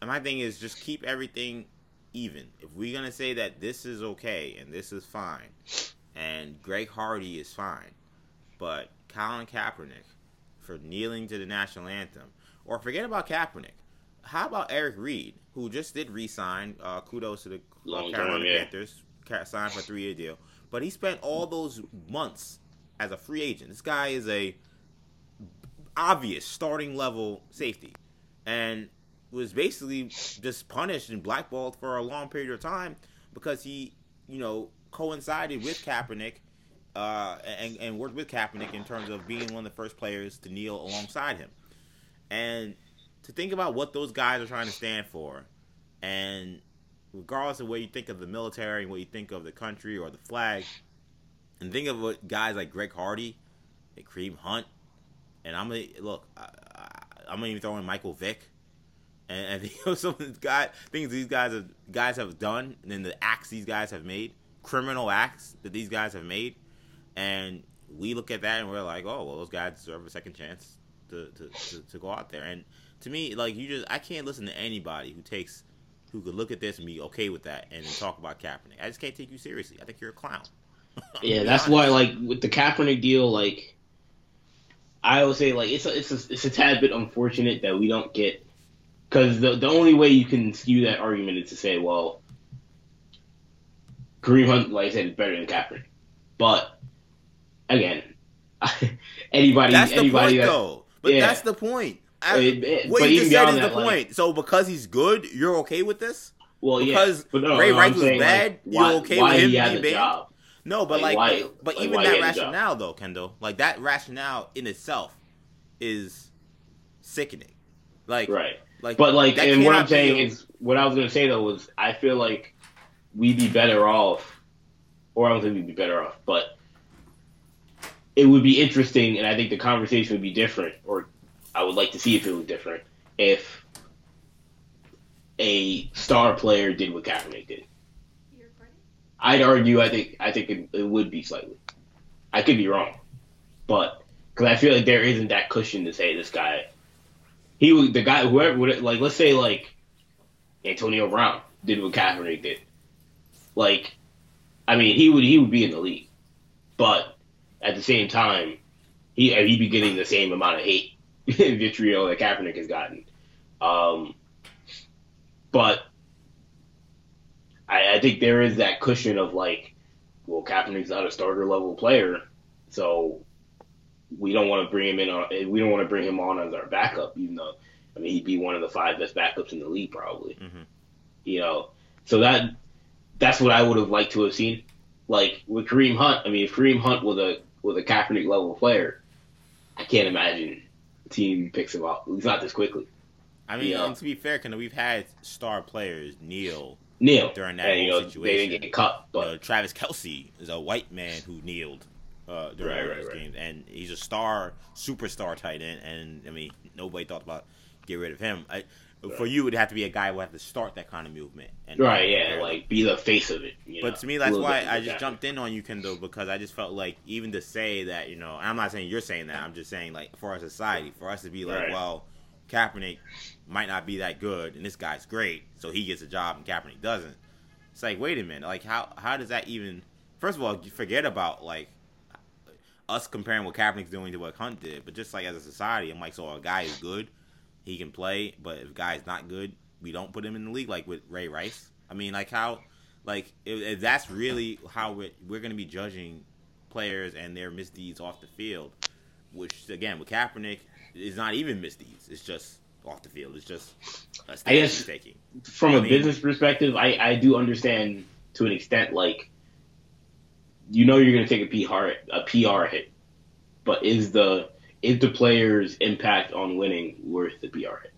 and my thing is just keep everything even. If we're gonna say that this is okay and this is fine, and Greg Hardy is fine, but Colin Kaepernick for kneeling to the national anthem, or forget about Kaepernick. How about Eric Reid, who just did resign? Uh, kudos to the Long Carolina yeah. Panthers, signed for a three-year deal. But he spent all those months as a free agent. This guy is a obvious starting level safety, and was basically just punished and blackballed for a long period of time because he, you know, coincided with Kaepernick uh, and, and worked with Kaepernick in terms of being one of the first players to kneel alongside him. And to think about what those guys are trying to stand for, and regardless of what you think of the military and what you think of the country or the flag, and think of what guys like Greg Hardy, and Kareem Hunt, and I'm gonna look. I, am gonna even throw in Michael Vick and, and you know, some of these guys, things these guys have guys have done, and then the acts these guys have made, criminal acts that these guys have made, and we look at that and we're like, oh, well, those guys deserve a second chance to, to, to, to go out there. And to me, like you just, I can't listen to anybody who takes, who could look at this and be okay with that and talk about Kaepernick. I just can't take you seriously. I think you're a clown. yeah, that's why, like with the Kaepernick deal, like I would say, like it's a, it's a, it's a tad bit unfortunate that we don't get because the the only way you can skew that argument is to say, well, Kareem Hunt, like I said, is better than Kaepernick. But again, anybody, that's anybody the point, that, though. But yeah. that's the point. I, it, it, what you just said is the point. So because he's good, you're okay with this? Well, because yeah. no, Ray Rice was bad, like, you're why, okay with him being bad. Job? No, but like, like why, but even that rationale though, Kendall, like that rationale in itself is sickening Like right. like But like, and what I'm saying be is, what I was gonna say though was, I feel like we'd be better off, or I don't think we'd be better off, but it would be interesting, and I think the conversation would be different, or I would like to see if it was different if a star player did what Kaepernick did. I'd argue, I think, I think it, it would be slightly. I could be wrong, but because I feel like there isn't that cushion to say this guy he would the guy whoever would like let's say like Antonio Brown did what Kaepernick did. Like, I mean, he would he would be in the league, but at the same time, he he'd be getting the same amount of hate and vitriol that Kaepernick has gotten. Um, but I, I think there is that cushion of like, well, Kaepernick's not a starter level player, so we don't want to bring him in on we don't want to bring him on as our backup, even though I mean he'd be one of the five best backups in the league probably. Mhm. You know, so that that's what I would have liked to have seen. Like with Kareem Hunt, I mean, if Kareem Hunt was a was a Kaepernick level player, I can't imagine the team picks him up. At least not this quickly. I mean, Yeah. and to be fair, kind we've had star players kneel. Neil During that and, whole know, they situation. didn't get cut, You know, Travis Kelce is a white man who kneeled uh, during Right, right, those right. games, and he's a star, superstar tight end. And I mean, nobody thought about get rid of him. I, For you, it would have to be a guy who have to start that kind of movement. And right, yeah, like be the face of it. You know, But to me, that's why I just jumped in on you, Kendall, because I just felt like even to say that, you know, I'm not saying you're saying that. I'm just saying like for our society, for us to be like, Right. well, Kaepernick might not be that good, and this guy's great, so he gets a job and Kaepernick doesn't. It's like, wait a minute, like how how does that even? First of all, you forget about like us comparing what Kaepernick's doing to what Hunt did, but just like as a society, I'm like, so a guy is good, he can play, but if guy's not good, we don't put him in the league like with Ray Rice. I mean, like how, like if, if that's really how we're, we're going to be judging players and their misdeeds off the field, which again with Kaepernick is not even misdeeds; it's just off the field. It's just a stand guess- taking. from I a mean- business perspective, I, I do understand to an extent. Like, you know, you're going to take a PR a PR hit, but is the is the player's impact on winning worth the PR hit?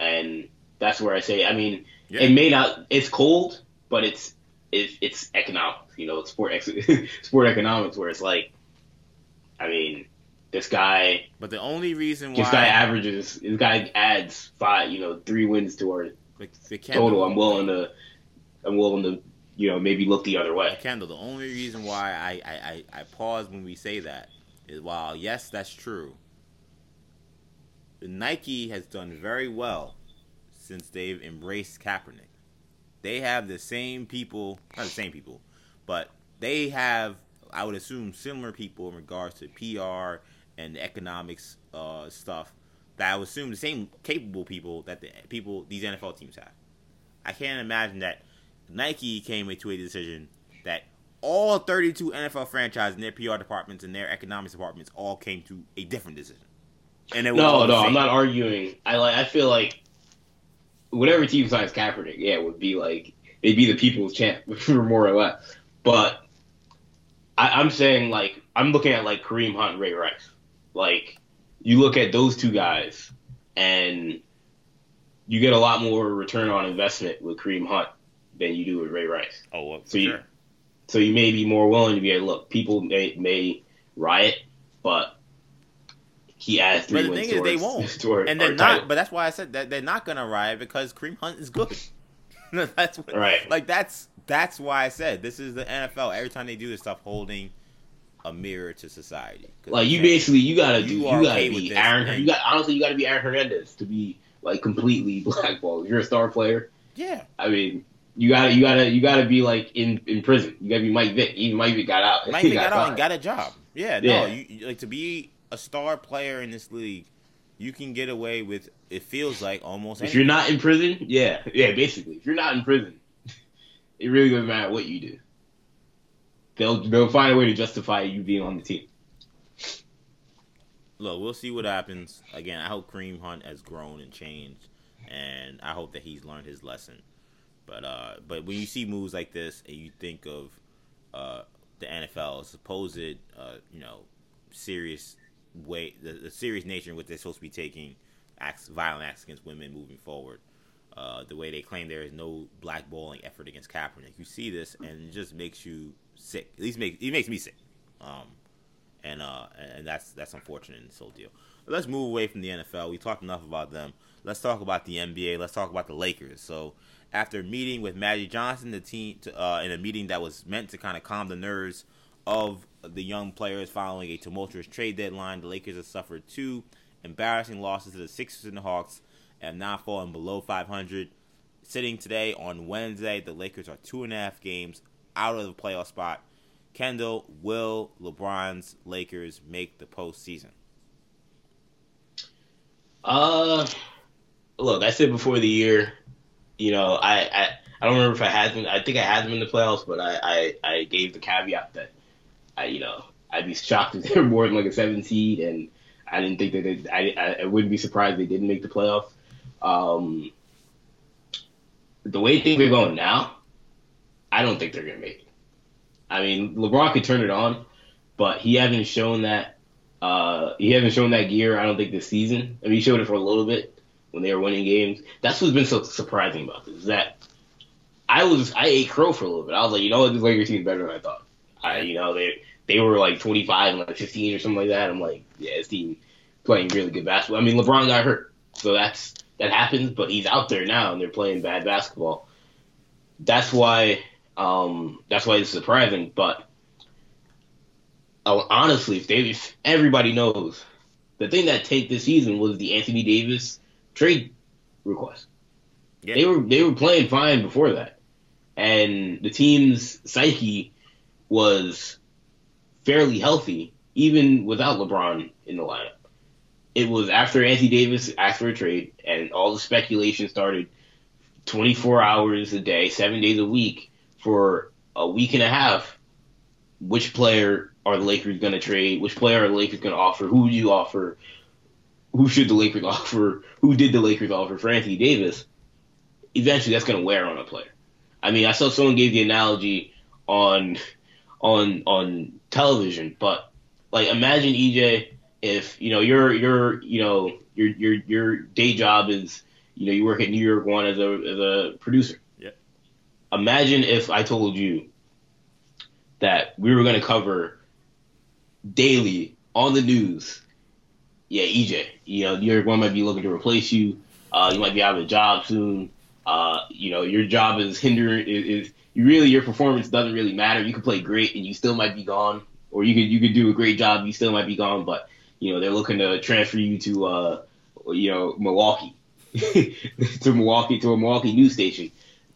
And that's where I say, I mean, Yeah. it may not. It's cold, but it's it's it's economics. You know, it's sport ex- sport economics, where it's like, I mean, this guy But the only reason why this guy averages this guy adds five, you know, three wins to our total, I'm willing to, I'm willing to, you know, maybe look the other way. Kendall, the only reason why I, I, I, I pause when we say that while yes, that's true. Nike has done very well since they've embraced Kaepernick. They have the same people, not the same people, but they have, I would assume, similar people in regards to PR and economics uh, stuff. That I would assume the same capable people that the people these NFL teams have. I can't imagine that Nike came into a decision that all 32 NFL franchises and their PR departments and their economics departments all came to a different decision. And it was all No, the no, I'm not arguing. I like, I feel like whatever team signs Kaepernick, yeah, would be like they'd be the people's champ, for more or less. But I, I'm saying like I'm looking at like Kareem Hunt, and Ray Rice. Like you look at those two guys, and you get a lot more return on investment with Kareem Hunt than you do with Ray Rice. Oh, well, for So you- sure. So you may be more willing to be like, look, people may may riot, but he adds three But the thing is, they won't. our- and they're title. not. But that's why I said that they're not gonna riot because Kareem Hunt is good. that's what, Right. Like that's that's why I said this is the NFL. Every time they do this stuff, holding a mirror to society. Like you basically you gotta do You you, gotta okay be Aaron and- you got honestly you gotta be Aaron Hernandez to be like completely blackballed. You're a star player, yeah. I mean you gotta you gotta you gotta be like in in prison. You gotta be Mike Vick. Even Mike Vick got out. Mike He Vick got out and got a job. Yeah, Yeah. no, you you- like to be a star player in this league, you can get away with. It feels like almost. If anything. you're not in prison, yeah, yeah, basically. If you're not in prison, it really doesn't matter what you do. They'll they'll find a way to justify you being on the team. look, we'll see what happens. Again, I hope Kareem Hunt has grown and changed, and I hope that he's learned his lesson. But uh, but when you see moves like this, and you think of uh, the NFL supposed uh, you know serious way, the, the serious nature in which they're supposed to be taking acts, violent acts against women moving forward. Uh, the way they claim there is no blackballing effort against Kaepernick. You see this, and it just makes you sick. At least make it makes me sick. Um, and uh, and that's that's unfortunate in this whole deal. But let's move away from the NFL. We talked enough about them. Let's talk about the NBA. Let's talk about the Lakers. So after meeting with Magic Johnson, the team to, uh, in a meeting that was meant to kind of calm the nerves of the young players following a tumultuous trade deadline, the Lakers have suffered two embarrassing losses to the Sixers and the Hawks and now fallen below 500. Sitting today on Wednesday, the Lakers are two and a half games out of the playoff spot. Kendall, will LeBron's Lakers make the postseason? Uh, look, I said before the year, you know, I, I, I don't remember if I had them. I think I had them in the playoffs, but I, I, I gave the caveat that I, you know, I'd be shocked if they were more than like a seven seed, and I didn't think that they, I, I wouldn't be surprised they didn't make the playoffs. Um, the way things are going now, I don't think they're gonna make it. I mean, LeBron could turn it on, but he hasn't shown that. Uh, he hasn't shown that gear. I don't think this season. I mean, he showed it for a little bit when they were winning games. That's what's been so surprising about this. Is that I was I ate crow for a little bit. I was like, you know what, this Lakers team is better than I thought. I, you know, they they were like 25 and like 15 or something like that. I'm like, yeah, this team playing really good basketball. I mean, LeBron got hurt, so that's that happens. But he's out there now, and they're playing bad basketball. That's why um, that's why it's surprising. But uh, honestly, if they if everybody knows the thing that tanked this season was the Anthony Davis trade request. Yeah. They were they were playing fine before that, and the team's psyche was fairly healthy even without LeBron in the lineup. It was after Anthony Davis asked for a trade, and all the speculation started 24 hours a day, seven days a week for a week and a half. Which player are the Lakers going to trade? Which player are the Lakers going to offer? Who would you offer? Who should the Lakers offer? Who did the Lakers offer for Anthony Davis? Eventually, that's going to wear on a player. I mean, I saw someone gave the analogy on on on television, but like imagine EJ if you know your your you know your your your day job is you know you work at New York One as a as a producer. Yeah. Imagine if I told you that we were going to cover daily on the news yeah, EJ, you know, York One might be looking to replace you. Uh, you might be out of a job soon. Uh, you know, your job is hindering is, is you really your performance doesn't really matter. You could play great and you still might be gone, or you could you could do a great job, you still might be gone. But you know, they're looking to transfer you to uh, you know, Milwaukee, to Milwaukee to a Milwaukee news station.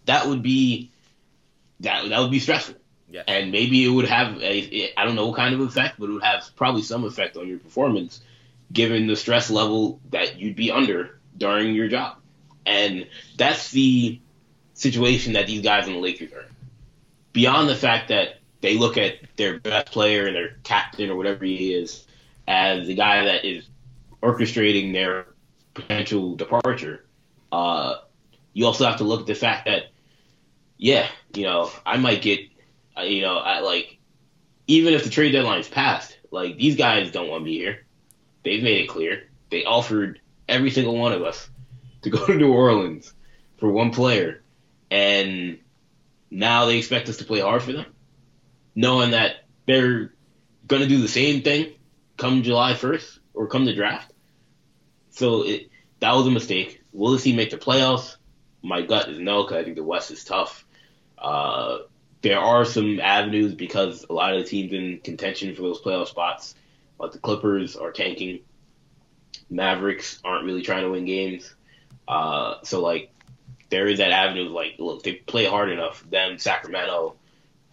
That would be that that would be stressful. Yeah. And maybe it would have a I don't know what kind of effect, but it would have probably some effect on your performance given the stress level that you'd be under during your job. And that's the situation that these guys in the Lakers are. in. Beyond the fact that they look at their best player and their captain or whatever he is as the guy that is orchestrating their potential departure, uh, you also have to look at the fact that, yeah, you know, I might get, uh, you know, I, like, even if the trade deadline is passed, like, these guys don't want to be here. They've made it clear. They offered every single one of us to go to New Orleans for one player, and now they expect us to play hard for them, knowing that they're going to do the same thing come July 1st or come the draft. So it, that was a mistake. Will this team make the playoffs? My gut is no, because I think the West is tough. Uh, there are some avenues because a lot of the teams in contention for those playoff spots but the Clippers are tanking. Mavericks aren't really trying to win games. Uh, so like there is that avenue of like, look, they play hard enough. Then Sacramento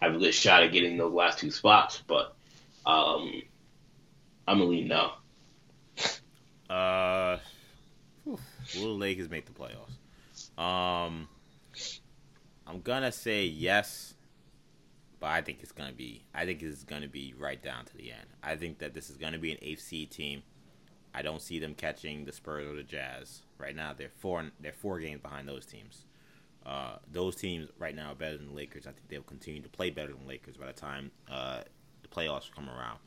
have a good shot at getting those last two spots, but um, I'm gonna lean no. Uh, will Lakers make the playoffs? Um, I'm gonna say yes but I think it's gonna be. I think it's gonna be right down to the end. I think that this is gonna be an AFC team. I don't see them catching the Spurs or the Jazz right now. They're four. They're four games behind those teams. Uh, those teams right now are better than the Lakers. I think they'll continue to play better than the Lakers by the time uh, the playoffs come around.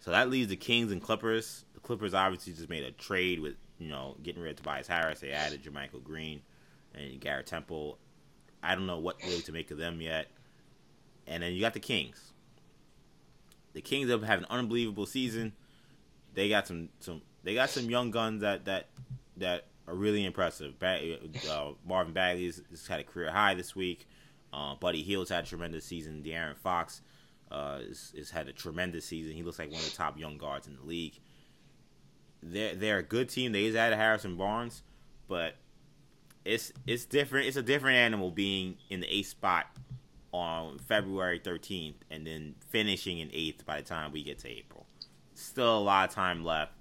So that leaves the Kings and Clippers. The Clippers obviously just made a trade with you know, getting rid of Tobias Harris. They added JaMychal Green and Garrett Temple. I don't know what really to make of them yet. And then you got the Kings. The Kings have had an unbelievable season. They got some some they got some young guns that that that are really impressive. Uh, Marvin Bagley has, has, had a career high this week. Uh, Buddy Hield's had a tremendous season. De'Aaron Fox uh, has, has had a tremendous season. He looks like one of the top young guards in the league. They're they're a good team. They just added Harrison Barnes, but it's it's different. It's a different animal being in the eighth spot on February 13th and then finishing in eighth by the time we get to April. Still a lot of time left.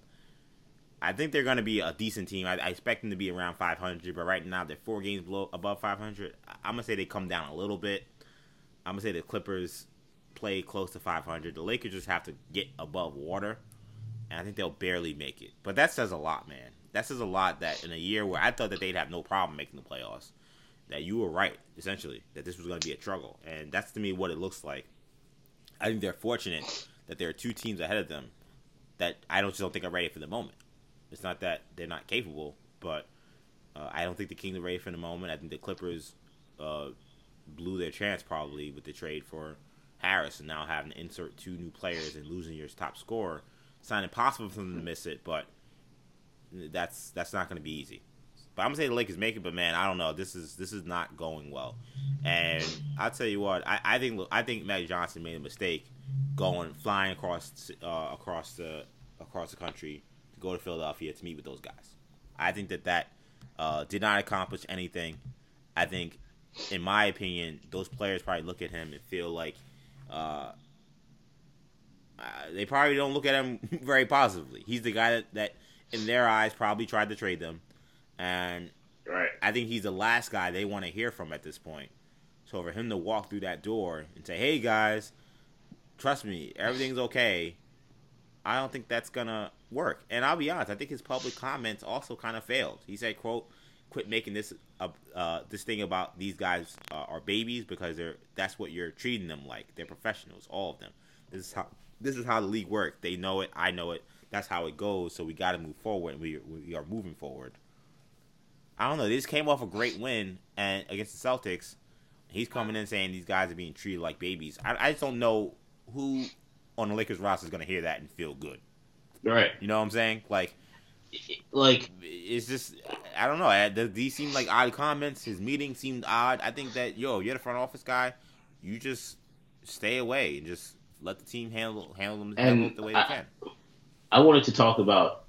I think they're going to be a decent team. I, I, expect them to be around 500, but right now they're four games below above 500. I'm gonna say they come down a little bit. I'm gonna say the Clippers play close to 500. The Lakers just have to get above water, and I think they'll barely make it. But that says a lot, man. That says a lot that in a year where I thought that they'd have no problem making the playoffs, that you were right essentially that this was going to be a struggle, and that's to me what it looks like. I think they're fortunate that there are two teams ahead of them that I don't just don't think are ready for the moment. It's not that they're not capable, but uh, I don't think the Kings are ready for the moment. I think the Clippers uh, blew their chance probably with the trade for Harris and now having to insert two new players and losing your top scorer. It's not impossible for them to miss it, but that's that's not going to be easy. But I'm gonna say the Lakers make it, but man, I don't know. This is this is not going well, and I'll tell you what. I, I think I think Magic Johnson made a mistake going flying across uh, across the across the country to go to Philadelphia to meet with those guys. I think that that uh, did not accomplish anything. I think, in my opinion, those players probably look at him and feel like uh, uh, they probably don't look at him very positively. He's the guy that, that, in their eyes, probably tried to trade them, and right. I think he's the last guy they want to hear from at this point. So for him to walk through that door and say, "Hey guys, trust me, everything's okay," I don't think that's gonna work. And I'll be honest, I think his public comments also kind of failed. He said, "quote Quit making this uh, uh this thing about these guys uh, are babies because they're that's what you're treating them like. They're professionals, all of them. This is how this is how the league works. They know it. I know it. That's how it goes. So we got to move forward. We we are moving forward. I don't know. They just came off a great win and against the Celtics. He's coming in saying these guys are being treated like babies. I, I just don't know who on the Lakers roster is going to hear that and feel good. Right. You know what I'm saying? Like, like it's just I don't know. These seem like odd comments. His meeting seemed odd. I think that yo, you're the front office guy. You just stay away and just let the team handle handle them handle the way they I, can. I wanted to talk about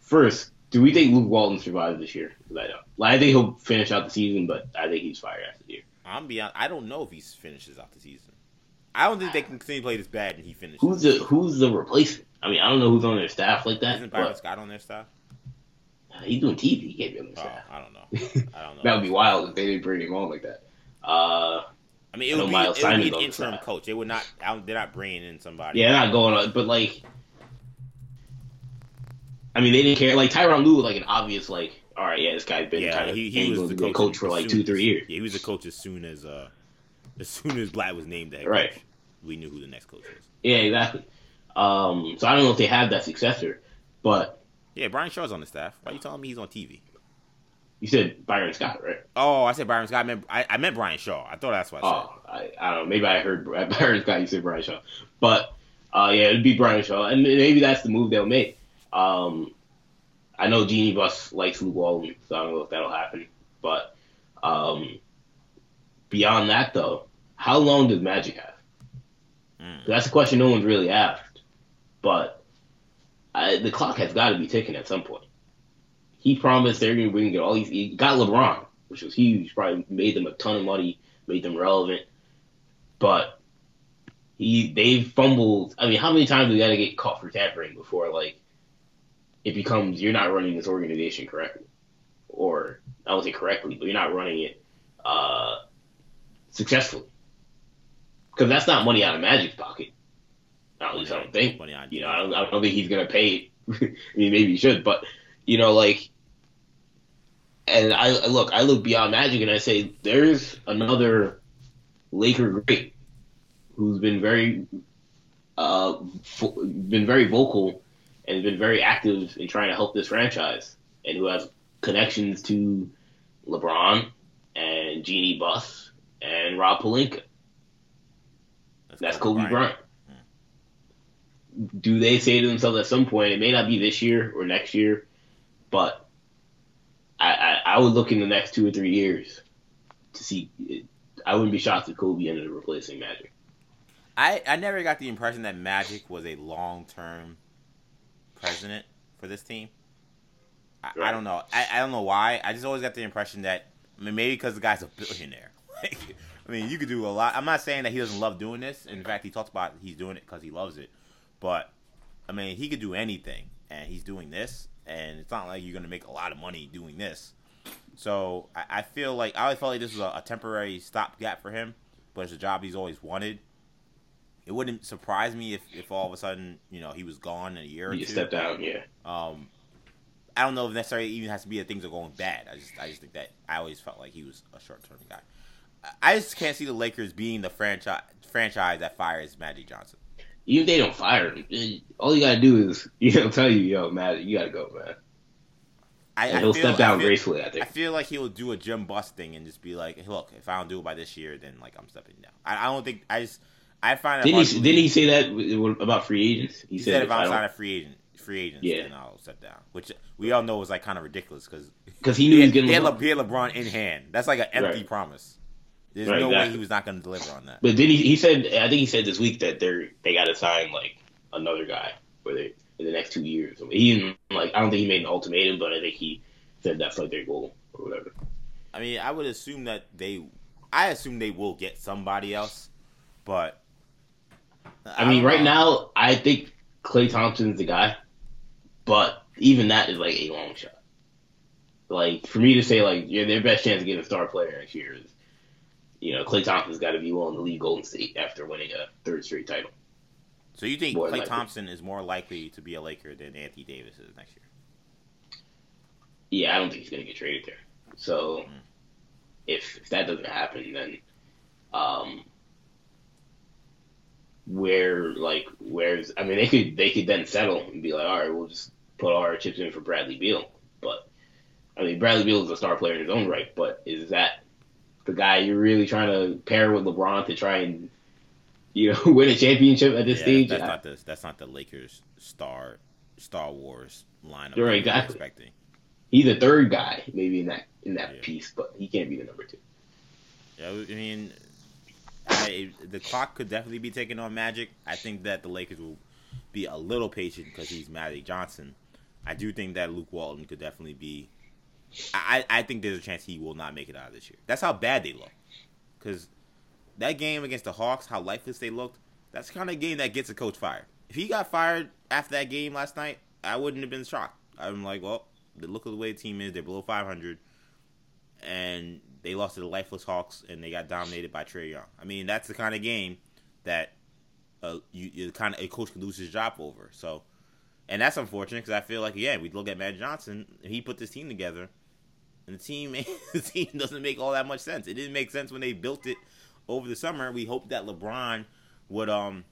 first. Do we think Luke Walton survives this year? I don't. I think he'll finish out the season, but I think he's fired after the year. I'm beyond. I don't know if he finishes out the season. I don't think they can continue to play this bad and he finishes. Who's the Who's the replacement? I mean, I don't know who's on their staff like that. Isn't Byron Scott on their staff? He's doing TV. He can't be on their oh, staff. I don't know. I don't know. that would be wild if they didn't bring him on like that. Uh, I mean, it would, be, it would be an interim coach. They would not. They're not bringing in somebody. Yeah, not going on. But like, I mean, they didn't care. Like Tyronn Lue was like an obvious like. All right, yeah, this guy's been yeah, kind of he, he was the coach, coach for like two, three years. Yeah, he was the coach as soon as uh, as soon as Blatt was named head right. coach we knew who the next coach was. Yeah, exactly. Um, so I don't know if they have that successor, but yeah, Brian Shaw's on the staff. Why are you telling me he's on TV? You said Byron Scott, right? Oh, I said Byron Scott. I meant, I, I meant Brian Shaw. I thought that's what I said. Oh, I, I don't know. Maybe I heard Byron Scott. You said Brian Shaw, but uh, yeah, it'd be Brian Shaw, and maybe that's the move they'll make. Um, I know Jeanie Buss likes Luke Walton, so I don't know if that'll happen. But um, beyond that, though, how long does Magic have? Mm. That's a question no one's really asked. But I, the clock has got to be ticking at some point. He promised they're going to get all these. He got LeBron, which was huge. Probably made them a ton of money, made them relevant. But he they've fumbled. I mean, how many times do we got to get caught for tampering before like it becomes you're not running this organization correctly, or I won't say correctly, but you're not running it uh, successfully because that's not money out of Magic's pocket. At least I don't think. Money you know, I don't, I don't think he's gonna pay it. I mean, maybe he should, but you know, like, and I look, I look beyond Magic and I say there's another Laker great who's been very, uh, been very vocal and has been very active in trying to help this franchise, and who has connections to LeBron and Jeanie Buss and Rob Pelinka. That's, That's Kobe, Kobe Bryant. Bryant. Do they say to themselves at some point, it may not be this year or next year, but I, I, I would look in the next two or three years to see. I wouldn't be shocked if Kobe ended up replacing Magic. I, I never got the impression that Magic was a long term president for this team. I, right. I don't know. I, I don't know why. I just always got the impression that I mean maybe because the guy's a billionaire. Like, I mean, you could do a lot. I'm not saying that he doesn't love doing this. In fact, he talks about he's doing it because he loves it. But I mean, he could do anything, and he's doing this, and it's not like you're gonna make a lot of money doing this. So I, I feel like I always felt like this was a, a temporary stopgap for him, but it's a job he's always wanted. It wouldn't surprise me if, if all of a sudden you know he was gone in a year or you two. Step down, yeah. Um, I don't know if necessarily even has to be that things are going bad. I just I just think that I always felt like he was a short term guy. I just can't see the Lakers being the franchise franchise that fires Magic Johnson. Even if they don't fire him, all you gotta do is you know tell you, yo, Magic, you gotta go, man. I, I he'll feel, step down I feel, gracefully. I think. I feel like he'll do a Jim Buss thing and just be like, "Look, if I don't do it by this year, then like I'm stepping down." I, I don't think I just I find didn't he didn't he say that about free agents? He, he said, said, if I'm not a free agent, free agents, yeah. then I'll step down. Which we all know was like kind of ridiculous because because he knew he, was getting he had, LeBron. he had LeBron in hand. That's like an empty right. promise. There's right, no exactly. way he was not going to deliver on that. But then he, he said, I think he said this week that they're they got to sign like another guy for they in the next two years. He didn't like I don't think he made an ultimatum, but I think he said that's like their goal or whatever. I mean, I would assume that they, I assume they will get somebody else, but I, I mean, right now I think Klay Thompson's the guy, but even that is like a long shot. Like for me to say like yeah, their best chance of getting a star player next year is, you know, Klay Thompson's got to be willing to leave Golden State after winning a third straight title. So you think Klay Thompson is more likely to be a Laker than Anthony Davis is next year? Yeah, I don't think he's going to get traded there. So mm. if, if that doesn't happen, then um, where like where's I mean they could they could then settle and be like, all right, we'll just put all our chips in for Bradley Beal. But I mean Bradley Beal is a star player in his own right, but is that the guy you're really trying to pair with LeBron to try and you know win a championship at this yeah, stage? That's not the that's not the Lakers star Star Wars lineup. Right, exactly. Expecting he's a third guy maybe in that in that yeah. piece, but he can't be the number two. Yeah, I mean, I, the clock could definitely be taken on Magic. I think that the Lakers will be a little patient because he's Magic Johnson. I do think that Luke Walton could definitely be. I, I think there's a chance he will not make it out of this year. That's how bad they look. Because that game against the Hawks, how lifeless they looked, that's the kind of game that gets a coach fired. If he got fired after that game last night, I wouldn't have been shocked. I'm like, well, the look of the way the team is, they're below 500, and they lost to the lifeless Hawks, and they got dominated by Trae Young. I mean, that's the kind of game that uh, you, kind of a coach can lose his job over. So, and that's unfortunate because I feel like yeah, we look at Matt Johnson, he put this team together, and the team the team doesn't make all that much sense. It didn't make sense when they built it over the summer. We hoped that LeBron would um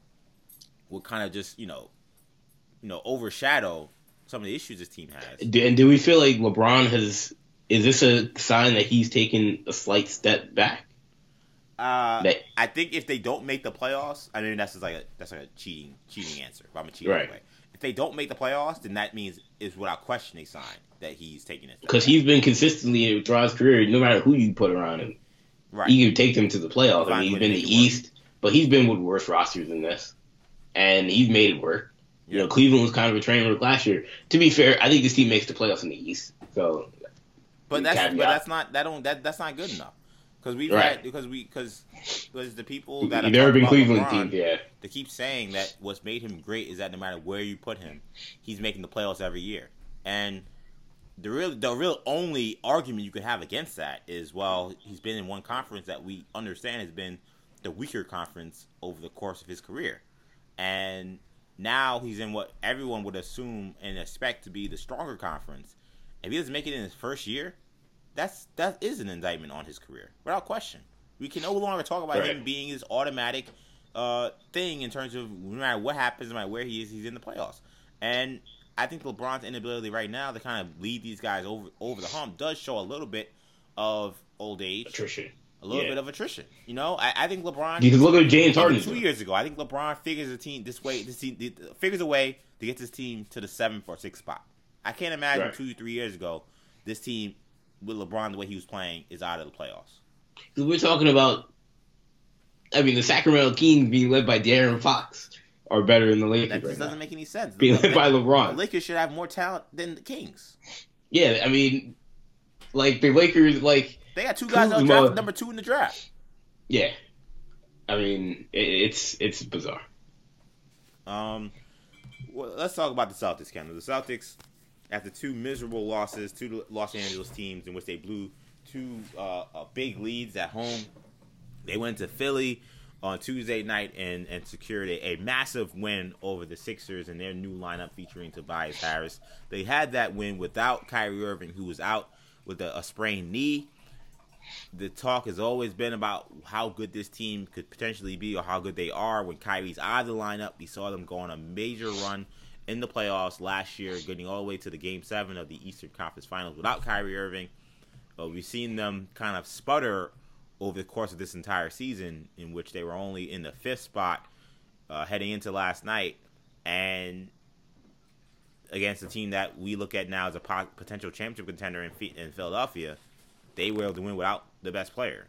would kind of just you know you know overshadow some of the issues this team has. And do we feel like LeBron has? Is this a sign that he's taking a slight step back? Uh, that, I think if they don't make the playoffs, I mean that's like a, that's like a cheating cheating answer. If I'm a cheater right. anyway. If they don't make the playoffs, then that means is without question a sign that he's taking it. Because he's been consistently throughout his career, no matter who you put around him, right. he can take them to the playoffs. I mean, he's been the East, but he's been with worse rosters than this, and he's made it work. You know, Cleveland was kind of a train wreck last year. To be fair, I think this team makes the playoffs in the East. So, but that's but that's not that don't that that's not good enough because we've right. had because we because because the people that have never been Cleveland LeBron, team, yeah, they keep saying that what's made him great is that no matter where you put him, he's making the playoffs every year. And the real the real only argument you could have against that is well, he's been in one conference that we understand has been the weaker conference over the course of his career, and now he's in what everyone would assume and expect to be the stronger conference. If he doesn't make it in his first year, that's that is an indictment on his career, without question. We can no longer talk about right. him being his automatic uh, thing in terms of no matter what happens, no matter where he is, he's in the playoffs. And I think LeBron's inability right now to kind of lead these guys over over the hump does show a little bit of old age, attrition, a little Yeah. bit of attrition. You know, I, I think LeBron. Because look at James Harden. two years ago, I think LeBron figures the team this way. This team figures a way to get this team to the seventh or sixth spot. I can't imagine Right. two, three years ago, this team with LeBron the way he was playing is out of the playoffs. We're talking about. I mean, the Sacramento Kings being led by De'Aaron Fox are better than the Lakers That right just doesn't now. make any sense. Being The- led by LeBron, the Lakers should have more talent than the Kings. Yeah, I mean, like the Lakers, like They got two guys that Kuzma- drafted number two in the draft. yeah. I mean, it, it's it's bizarre. Um, well, let's talk about the Celtics, Kendall. The Celtics, after two miserable losses to the Los Angeles teams in which they blew two uh, uh, big leads at home, they went to Philly on Tuesday night and, and secured a, a massive win over the Sixers and their new lineup featuring Tobias Harris. They had that win without Kyrie Irving, who was out with a, a sprained knee. The talk has always been about how good this team could potentially be or how good they are when Kyrie's out of the lineup. We saw them go on a major run in the playoffs last year, getting all the way to the game seven of the Eastern Conference Finals without Kyrie Irving. Uh, we've seen them kind of sputter over the course of this entire season, in which they were only in the fifth spot uh, heading into last night, and against a team that we look at now as a po- potential championship contender in, in Philadelphia, they were able to win without the best player.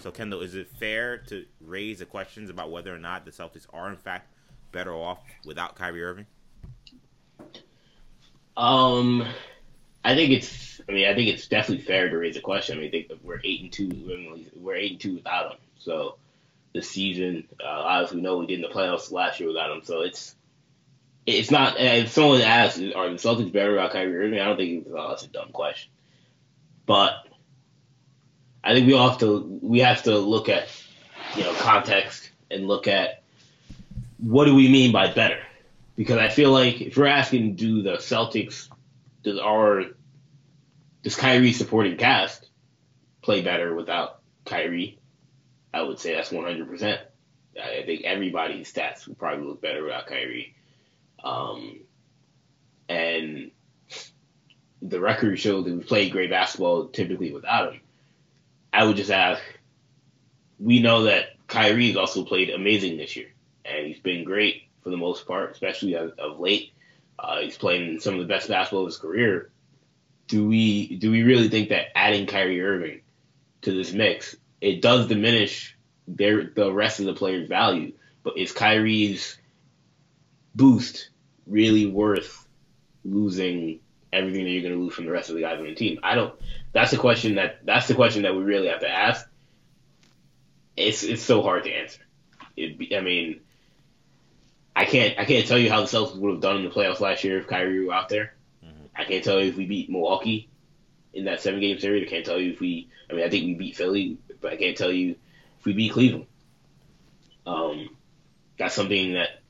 So, Kendall, is it fair to raise the questions about whether or not the Celtics are in fact better off without Kyrie Irving? Um, I think it's. I mean, I think it's definitely fair to raise a question. I mean, I think we're eight and two. We're eight and two without him. So the season, uh, obviously, we know we did in the playoffs last year without him. So it's. It's not. If someone asks, "Are the Celtics better without Kyrie Irving?" I don't think it's, oh, that's a dumb question. But I think we all have to. We have to look at, you know, context and look at what do we mean by better because I feel like if we're asking, do the Celtics, does our does Kyrie supporting cast play better without Kyrie? I would say that's one hundred percent. I think everybody's stats would probably look better without Kyrie. Um, and the record showed that we played great basketball typically without him. I would just ask. We know that Kyrie's also played amazing this year, and he's been great for the most part, especially of, of late. Uh, he's playing some of the best basketball of his career. Do we do we really think that adding Kyrie Irving to this mix it does diminish their the rest of the players' value? But is Kyrie's boost really worth losing everything that you're going to lose from the rest of the guys on the team? I don't. That's the question that that's the question that we really have to ask. It's it's so hard to answer. It, I mean, I can't I can't tell you how the Celtics would have done in the playoffs last year if Kyrie were out there. Mhm. I can't tell you if we beat Milwaukee in that seven game series. I can't tell you if we. I mean, I think we beat Philly, but I can't tell you if we beat Cleveland. Um, that's something that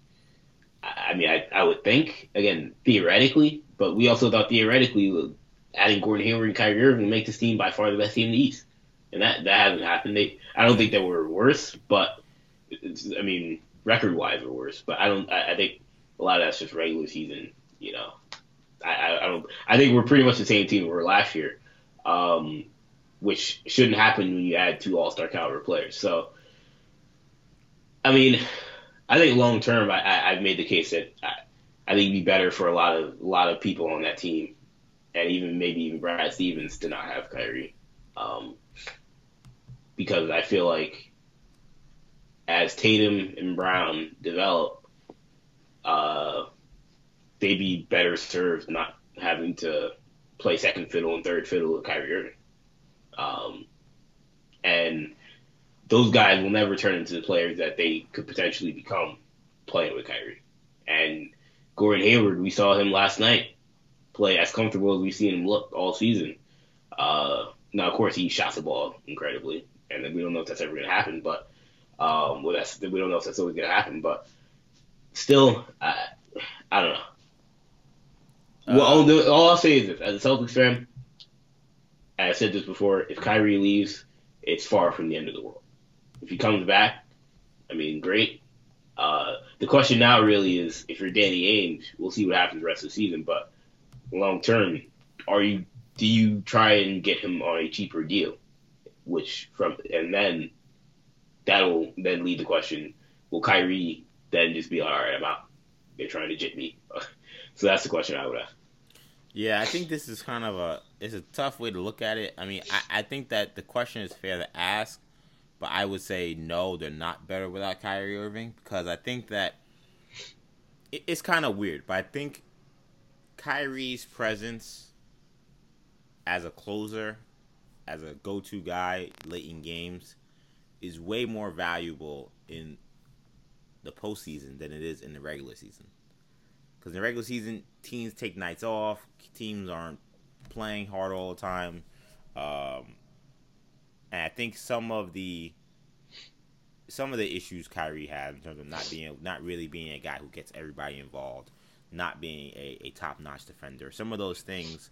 I I mean, I, I would think again theoretically, but we also thought theoretically adding Gordon Hayward and Kyrie Irving would make this team by far the best team in the East, and that that hasn't happened. They I don't think they were worse, but it's, I mean record wise were worse. But I don't. I, I think a lot of that's just regular season. You know, I, I, I don't. I think we're pretty much the same team we were last year, um, which shouldn't happen when you add two All Star caliber players. So, I mean, I think long term, I, I, I've made the case that I, I think it'd be better for a lot of a lot of people on that team, and even maybe even Brad Stevens to not have Kyrie, um, because I feel like as Tatum and Brown develop, uh, they'd be better served not having to play second fiddle and third fiddle with Kyrie Irving. Um, and those guys will never turn into the players that they could potentially become playing with Kyrie. And Gordon Hayward, we saw him last night play as comfortable as we've seen him look all season. Uh, now, of course, he shot the ball incredibly, and we don't know if that's ever going to happen. But um, well, that's we don't know if that's always going to happen. But still, I, I don't know. well, all, all I'll say is this: as a Celtics fan, I said this before. If Kyrie leaves, it's far from the end of the world. If he comes back, I mean, great. Uh, the question now really is if you're Danny Ainge, we'll see what happens the rest of the season. But long term, are you do you try and get him on a cheaper deal? Which from and then that'll then lead the question: Will Kyrie then just be like, all right, I'm out? They're trying to jit me. so that's the question I would ask. Yeah, I think this is kind of a it's a tough way to look at it. I mean, I, I think that the question is fair to ask, but I would say no, they're not better without Kyrie Irving because I think that it, it's kind of weird. But I think Kyrie's presence as a closer, as a go-to guy late in games, is way more valuable in the postseason than it is in the regular season. Because in the regular season, teams take nights off. Teams aren't playing hard all the time. Um, and I think some of the some of the issues Kyrie had in terms of not being not really being a guy who gets everybody involved, not being a, a top notch defender, some of those things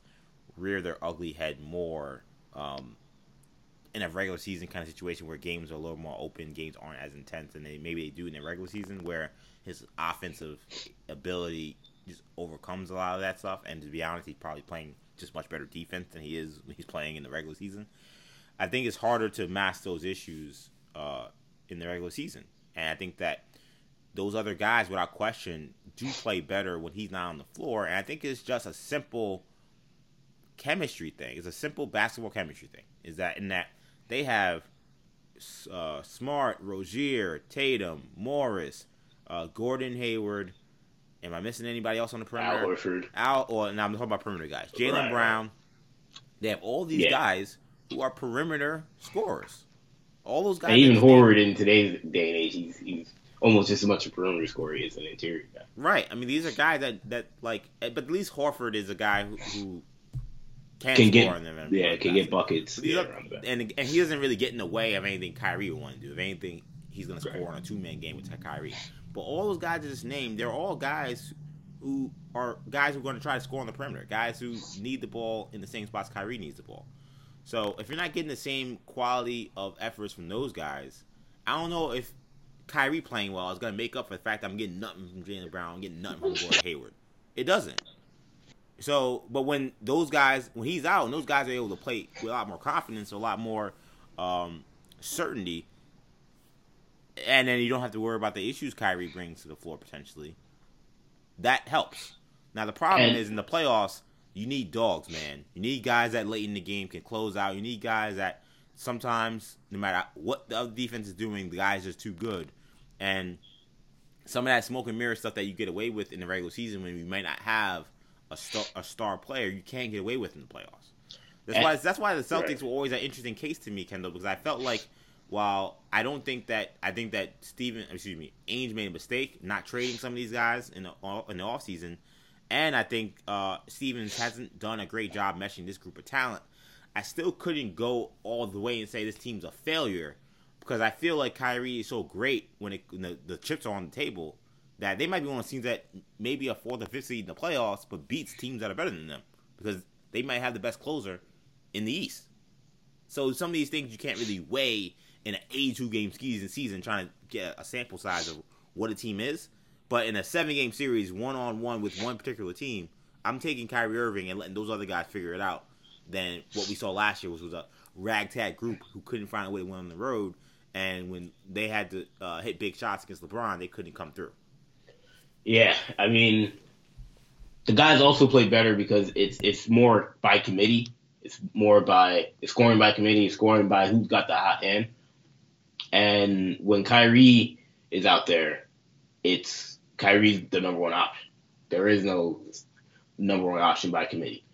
rear their ugly head more um, in a regular season kind of situation where games are a little more open, games aren't as intense, and they maybe they do in the regular season where his offensive ability just overcomes a lot of that stuff. And to be honest, he's probably playing just much better defense than he is when he's playing in the regular season. I think it's harder to mask those issues uh, in the regular season, and I think that those other guys, without question, do play better when he's not on the floor. And I think it's just a simple chemistry thing. It's a simple basketball chemistry thing. Is that in that they have uh, Smart, Rozier, Tatum, Morris, uh, Gordon Hayward. Am I missing anybody else on the perimeter? Al Horford. Al, or now I'm talking about perimeter guys. Jaylen right, Brown. They have all these yeah. guys who are perimeter scorers. All those guys. And even Horford in today's day and age, he's, he's almost just as much a perimeter scorer as an interior guy. Right. I mean, these are guys that that like, but at least Horford is a guy who, who can, can get yeah, can get buckets. Yeah, up, and and he doesn't really get in the way of anything Kyrie would want to do. If anything, he's going to score right. on a two man game with Kyrie. But all those guys I just named, they're all guys who are guys who are going to try to score on the perimeter. Guys who need the ball in the same spots Kyrie needs the ball. So if you're not getting the same quality of efforts from those guys, I don't know if Kyrie playing well is going to make up for the fact that I'm getting nothing from Jaylen Brown, I'm getting nothing from Gordon Hayward. It doesn't. So, but when those guys, when he's out, and those guys are able to play with a lot more confidence, a lot more um, certainty, and then you don't have to worry about the issues Kyrie brings to the floor potentially. That helps. Now the problem and, is in the playoffs, you need dogs, man. You need guys that late in the game can close out. You need guys that sometimes, no matter what the other defense is doing, the guys are too good, and some of that smoke and mirror stuff that you get away with in the regular season when you might not have a star, a star player, you can't get away with in the playoffs. That's and, why that's why the Celtics right. were always an interesting case to me, Kendall, because I felt like while I don't think that I think that Steven, excuse me, Ainge made a mistake not trading some of these guys in the in the offseason, and I think uh, Stevens hasn't done a great job meshing this group of talent. I still couldn't go all the way and say this team's a failure because I feel like Kyrie is so great when, it, when the, the chips are on the table that they might be one of the teams that maybe a fourth or fifth seed in the playoffs, but beats teams that are better than them because they might have the best closer in the East. So some of these things you can't really weigh in an 82 game season season trying to get a sample size of what a team is. But in a seven game series, one on one with one particular team, I'm taking Kyrie Irving and letting those other guys figure it out. Than what we saw last year, which was a ragtag group who couldn't find a way to win on the road, and when they had to uh, hit big shots against LeBron, they couldn't come through. Yeah, I mean, the guys also play better because it's it's more by committee. It's more by it's scoring by committee, it's scoring by who's got the hot hand. And when Kyrie is out there, it's Kyrie's the number one option. There is no number one option by committee.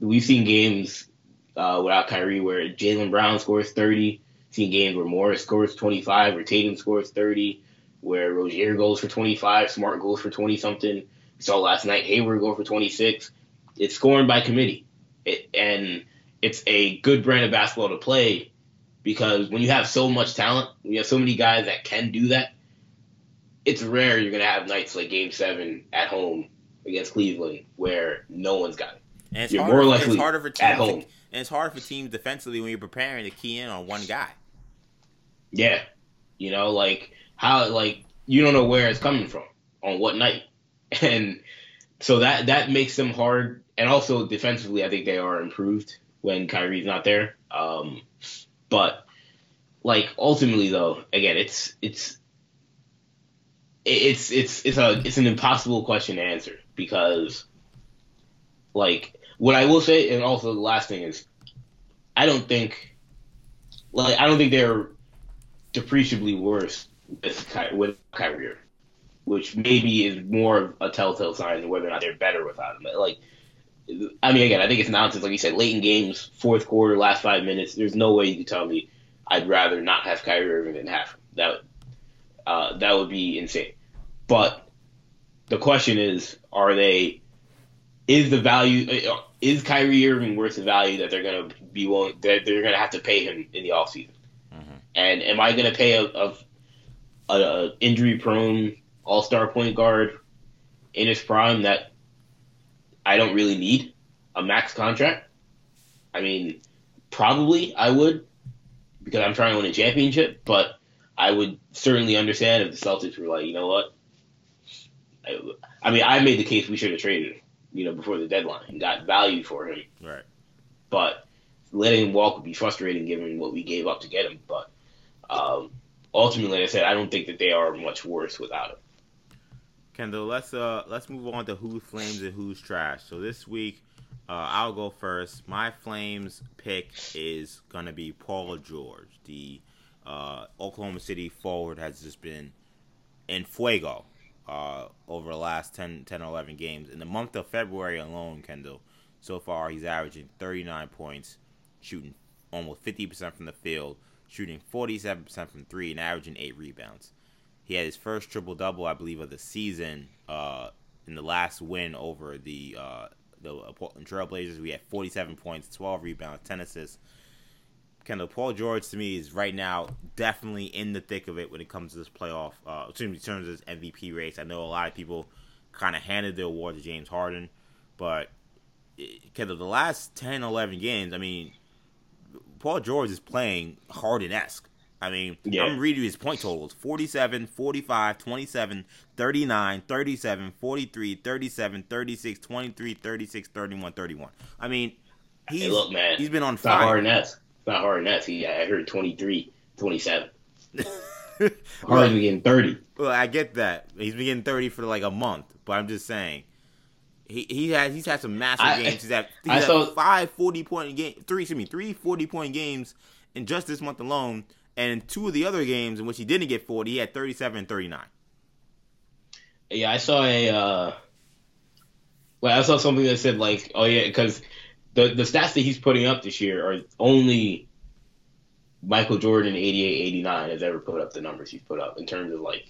We've seen games uh, without Kyrie where Jaylen Brown scores 30, seen games where Morris scores 25 or Tatum scores 30 where Rozier goes for 25, Smart goes for 20 something. We saw last night Hayward go for 26. It's scoring by committee, it, and it's a good brand of basketball to play because when you have so much talent, when you have so many guys that can do that, it's rare you're gonna have nights like Game Seven at home against Cleveland where no one's got it. And it's, you're harder, more likely it's harder for teams at home. To, and it's hard for teams defensively when you're preparing to key in on one guy. Yeah, you know, like how like you don't know where it's coming from on what night, and so that that makes them hard. And also defensively, I think they are improved when Kyrie's not there. Um, but like ultimately, though, again, it's it's it's it's it's a it's an impossible question to answer because like what I will say, and also the last thing is, I don't think like I don't think they're depreciably worse with, Ky- with Kyrie, which maybe is more of a telltale sign of whether or not they're better without him. Like, I mean, again, I think it's nonsense. Like you said, late in games, fourth quarter, last five minutes. There's no way you can tell me I'd rather not have Kyrie Irving than have him. That uh, that would be insane. But the question is, are they? Is the value? uh, Is Kyrie Irving worth the value that they're gonna be willing? That they're gonna have to pay him in the offseason? And am I gonna pay a, a, a, a injury prone All Star point guard in his prime that I don't really need a max contract? I mean, probably I would because I'm trying to win a championship, but I would certainly understand if the Celtics were like, you know what? I, I mean, I made the case we should have traded him, you know, before the deadline and got value for him. Right. But letting him walk would be frustrating given what we gave up to get him. But um, ultimately, I said, I don't think that they are much worse without him. Kendall, let's uh let's move on to who flames and who's trash. So this week, uh, I'll go first. My flames pick is gonna be Paul George. The uh, Oklahoma City forward has just been in fuego uh, over the last 10, 10 or 11 games. In the month of February alone, Kendall, so far he's averaging 39 points, shooting almost 50% from the field, shooting 47% from three, and averaging eight rebounds. He had his first triple double, I believe, of the season uh, in the last win over the uh, the Portland Trailblazers. We had 47 points, 12 rebounds, 10 assists. Kendall Paul George to me is right now definitely in the thick of it when it comes to this playoff. Uh, in terms of this MVP race. I know a lot of people kind of handed the award to James Harden, but eh, Kendall, the last 10, 11 games, I mean, Paul George is playing Harden esque. I mean, Yeah. I'm reading his point totals 47, 45, 27, 39, 37, 43, 37, 36, 23, 36, 31, 31. I mean, he's, Hey, look, man, he's been on It's not fire. Harden-esque. It's not Harden-esque. He, I heard 23, 27. well, Harden getting 30. well, I get that. He's been getting 30 for like a month, but I'm just saying. He he has he's had some massive I- games. He's had, he's I had saw- five 40 point game three excuse me, three 40 point games in just this month alone. And in two of the other games in which he didn't get 40, he had 37 and 39. Yeah, I saw a. Uh, well, I saw something that said like, oh yeah, because the the stats that he's putting up this year are only Michael Jordan 88, 89 has ever put up the numbers he's put up in terms of like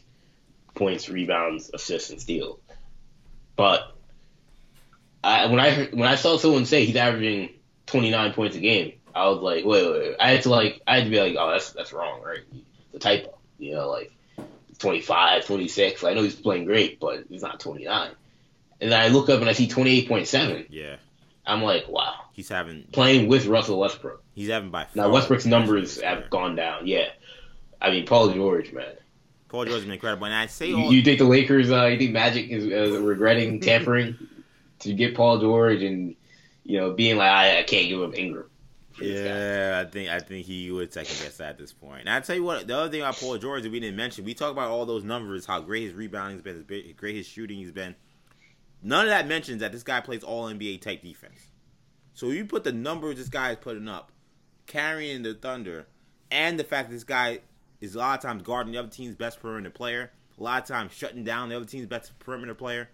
points, rebounds, assists, and steals. But I, when I when I saw someone say he's averaging 29 points a game, I was like, wait, wait, wait. I had to like, I had to be like, oh, that's that's wrong, right? The a typo, you know, like 25, 26. I know he's playing great, but he's not 29. And then I look up and I see 28.7. Yeah. I'm like, wow, He's having playing with Russell Westbrook. he's having by Now Westbrook's numbers have gone down. Yeah, I mean Paul George, man. Paul George has been incredible. And I say You, all you think the Lakers? Uh, you think Magic is uh, regretting tampering to get Paul George and you know being like, I, I can't give up Ingram. Yeah, I think I think he would second guess that at this point. And I tell you what, the other thing about Paul George that we didn't mention, we talk about all those numbers, how great his rebounding's been, how great his shooting's been. None of that mentions that this guy plays all NBA type defense. So you put the numbers this guy is putting up, carrying the Thunder, and the fact that this guy is a lot of times guarding the other team's best perimeter player, a lot of times shutting down the other team's best perimeter player.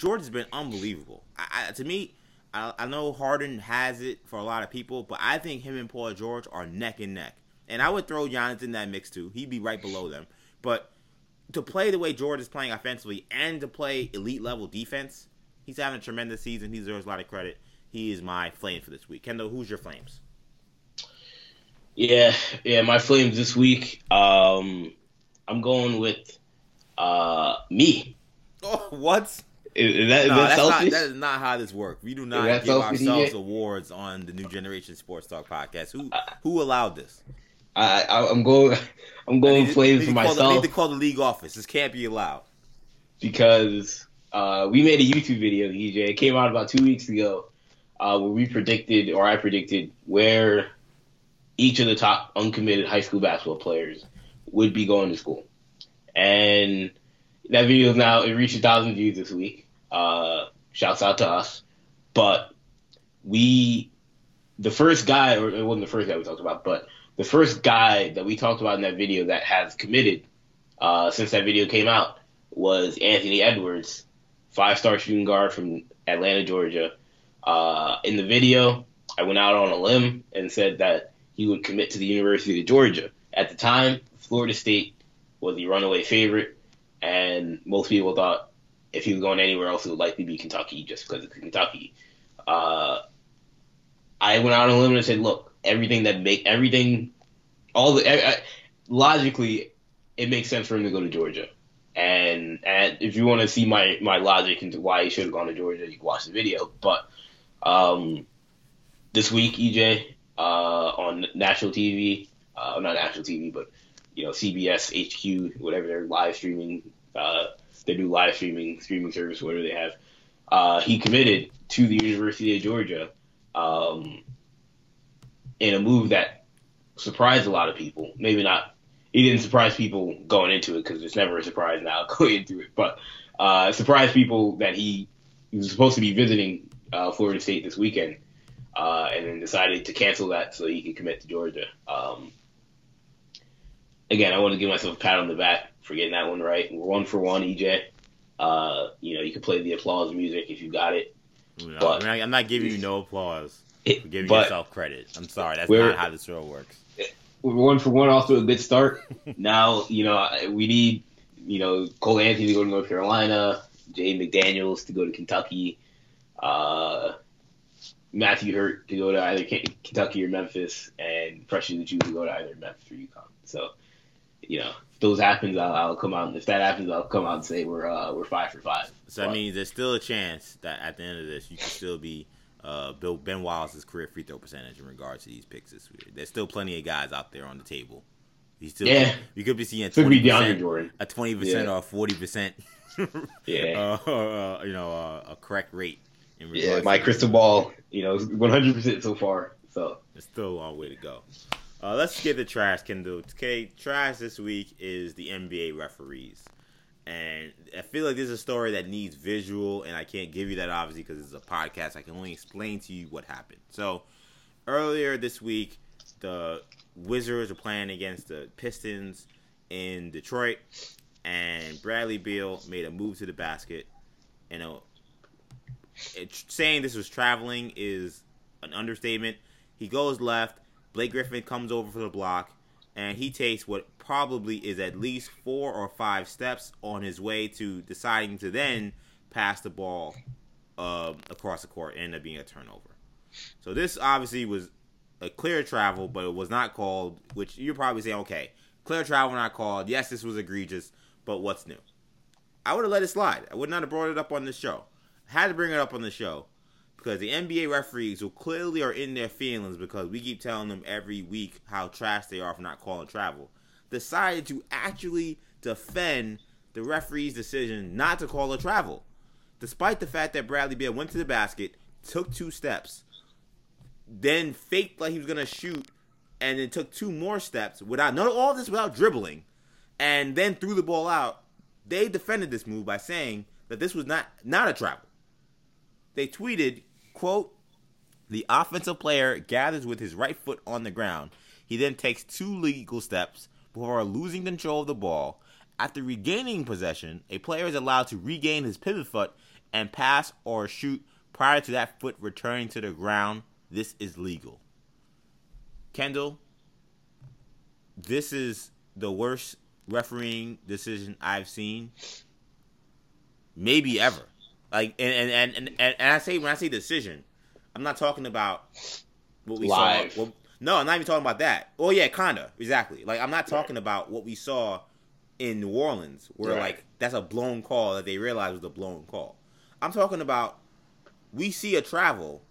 George has been unbelievable. I, I, to me, I, I know Harden has it for a lot of people, but I think him and Paul George are neck and neck. And I would throw Giannis in that mix too. He'd be right below them. But to play the way George is playing offensively and to play elite level defense, he's having a tremendous season. He deserves a lot of credit. He is my flame for this week. Kendall, who's your flames? Yeah, yeah. My Flames this week. Um, I'm going with uh me. Oh, what? Is, is that, is No, that that's not, that is not how this works. We do not give selfish, ourselves awards on the New Generation Sports Talk podcast. Who who allowed this? I, I am going. I'm going flames for myself. The, I need to call the league office. This can't be allowed. Because uh, we made a YouTube video, EJ. It came out about two weeks ago, uh, where we predicted, or I predicted, where each of the top uncommitted high school basketball players would be going to school. And that video is now it reached a thousand views this week. Uh, shouts out to us. But we, the first guy, or it wasn't the first guy we talked about, but the first guy that we talked about in that video that has committed uh, since that video came out was Anthony Edwards, five star shooting guard from Atlanta, Georgia. Uh, in the video, I went out on a limb and said that he would commit to the University of Georgia. At the time, Florida State was the runaway favorite, and most people thought if he was going anywhere else, it would likely be Kentucky just because it's Kentucky. Uh, I went out on a limb and said, look, everything that make everything, all the I, logically, it makes sense for him to go to Georgia. And and if you want to see my my logic into why he should have gone to Georgia, you can watch the video. But um, this week, EJ uh, on national TV, uh, not national TV, but you know CBS, HQ, whatever they're live streaming, uh, they do live streaming, streaming service, whatever they have. Uh, he committed to the University of Georgia um, in a move that surprised a lot of people. Maybe not. He didn't surprise people going into it because it's never a surprise now going into it, but uh, surprised people that he, he was supposed to be visiting uh, Florida State this weekend, uh, and then decided to cancel that so he could commit to Georgia. Um, again, I want to give myself a pat on the back for getting that one right. We're one for one, EJ. Uh, you know, you can play the applause music if you got it. No, but, I am not giving you no applause for giving but, yourself credit. I'm sorry, that's not how this show works. We're one for one, off to a good start. now, you know, we need, you know, Cole Anthony to go to North Carolina, Jay McDaniels to go to Kentucky, uh, Matthew Hurt to go to either Kentucky or Memphis, and Precious Achiuwa to go to either Memphis or UConn. So you know, if those happens, I'll, I'll, come out. If that happens, I'll come out and say we're uh, we're five for five. So that means there's still a chance that at the end of this, you can still be uh, Bill Ben Wallace's career free throw percentage in regards to these picks this. There's still plenty of guys out there on the table. He's still, yeah, you could be seeing a twenty percent, a twenty percent or a forty percent, yeah, uh, uh, you know, uh, a correct rate. yeah, my crystal ball, you know, one hundred percent so far. So it's still a long way to go. Uh, let's get the trash, Kendall. Okay, trash this week is the NBA referees. And I feel like this is a story that needs visual, and I can't give you that obviously because it's a podcast. I can only explain to you what happened. So, earlier this week, the Wizards were playing against the Pistons in Detroit, and Bradley Beal made a move to the basket. And uh, saying this was traveling is an understatement. He goes left Blake Griffin comes over for the block, and he takes what probably is at least four or five steps on his way to deciding to then pass the ball uh, across the court and end up being a turnover. So this obviously was a clear travel, but it was not called. Which you're probably saying, okay, clear travel not called. Yes, this was egregious, but what's new? I would have let it slide. I would not have brought it up on the show. Had to bring it up on the show because the NBA referees, who clearly are in their feelings because we keep telling them every week how trash they are for not calling travel, decided to actually defend the referee's decision not to call a travel, despite the fact that Bradley Beal went to the basket, took two steps, then faked like he was gonna shoot, and then took two more steps without none all this without dribbling, and then threw the ball out. They defended this move by saying that this was not not a travel. They tweeted, Quote, the offensive player gathers with his right foot on the ground. He then takes two legal steps before losing control of the ball. After regaining possession, a player is allowed to regain his pivot foot and pass or shoot prior to that foot returning to the ground. This is legal. Kendall, this is the worst refereeing decision I've seen, maybe ever. Like and and, and and and I say when I say decision, I'm not talking about what we Live. saw. Well, no, I'm not even talking about that. Oh yeah, kinda exactly. Like I'm not talking right. about what we saw in New Orleans, where right. like that's a blown call that they realized was a blown call. I'm talking about we see a travel,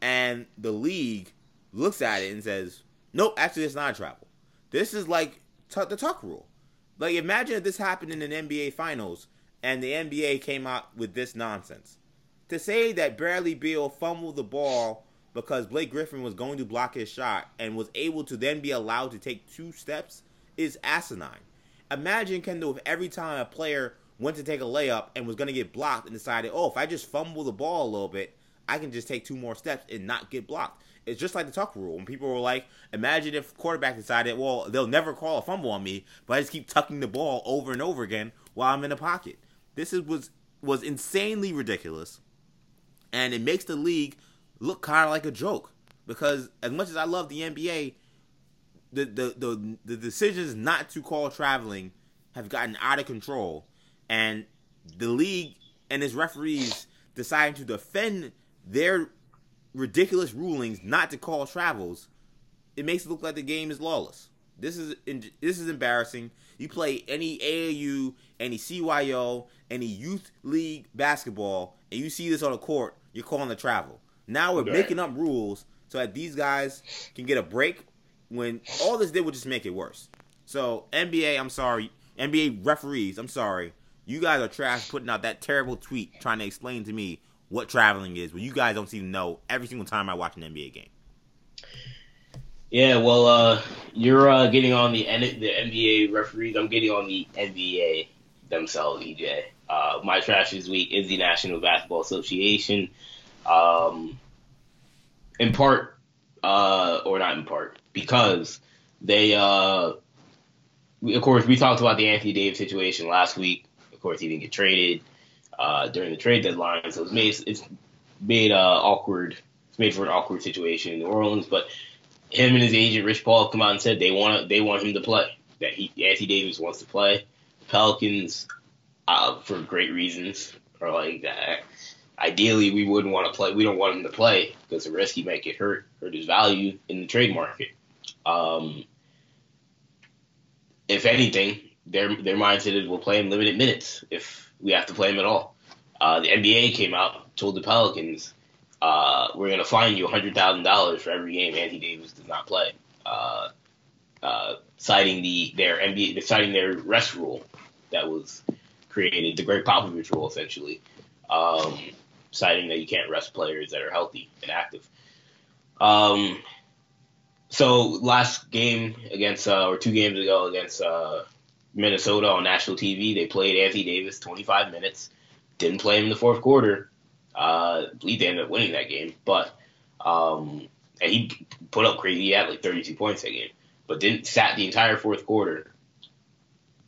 and the league looks at it and says, "Nope, actually, it's not a travel." This is like t- the tuck rule. Like imagine if this happened in an NBA finals and the NBA came out with this nonsense. To say that Bradley Beal fumbled the ball because Blake Griffin was going to block his shot and was able to then be allowed to take two steps is asinine. Imagine Kendall if every time a player went to take a layup and was going to get blocked and decided, oh, if I just fumble the ball a little bit, I can just take two more steps and not get blocked. It's just like the tuck rule. When people were like, imagine if quarterback decided, well, they'll never call a fumble on me, but I just keep tucking the ball over and over again while I'm in the pocket. This is, was was insanely ridiculous, and it makes the league look kind of like a joke. Because as much as I love the NBA, the the the, the decisions not to call traveling have gotten out of control, and the league and its referees deciding to defend their ridiculous rulings not to call travels, it makes it look like the game is lawless. This is this is embarrassing. You play any AAU, any CYO, any youth league basketball, and you see this on a court, you're calling the travel. Now we're right. making up rules so that these guys can get a break when all this did was just make it worse. So NBA, I'm sorry, NBA referees, I'm sorry. You guys are trash putting out that terrible tweet trying to explain to me what traveling is, but you guys don't seem to know every single time I watch an NBA game. Yeah, well, uh, you're uh, getting on the the NBA referees. I'm getting on the NBA themselves, EJ. Uh, my trash this week is the National Basketball Association. Um, in part, uh, or not in part, because they, uh, of course, we talked about the Anthony Davis situation last week. Of course, he didn't get traded uh, during the trade deadline, so it's made it's made uh, awkward. It's made for an awkward situation in New Orleans. But him and his agent Rich Paul come out and said they want they want him to play. That he Anthony Davis wants to play. Pelicans, uh, for great reasons, are like that. Ideally, we wouldn't want to play. We don't want him to play because the risk he might get hurt, hurt his value in the trade market. Um, if anything, their their mindset is we'll play him limited minutes if we have to play him at all. Uh, the NBA came out, told the Pelicans, uh, we're going to fine you $100,000 for every game Anthony Davis does not play, uh, uh, citing the their NBA, citing their rest rule that was created, the Gregg Popovich rule essentially, um, citing that you can't rest players that are healthy and active. Um, so last game against, uh, or two games ago against uh, Minnesota on national TV. They played Anthony Davis 25 minutes. Didn't play him in the fourth quarter. Uh, I believe they ended up winning that game, but um, and he put up crazy. He had like 32 points that game, but didn't sat the entire fourth quarter.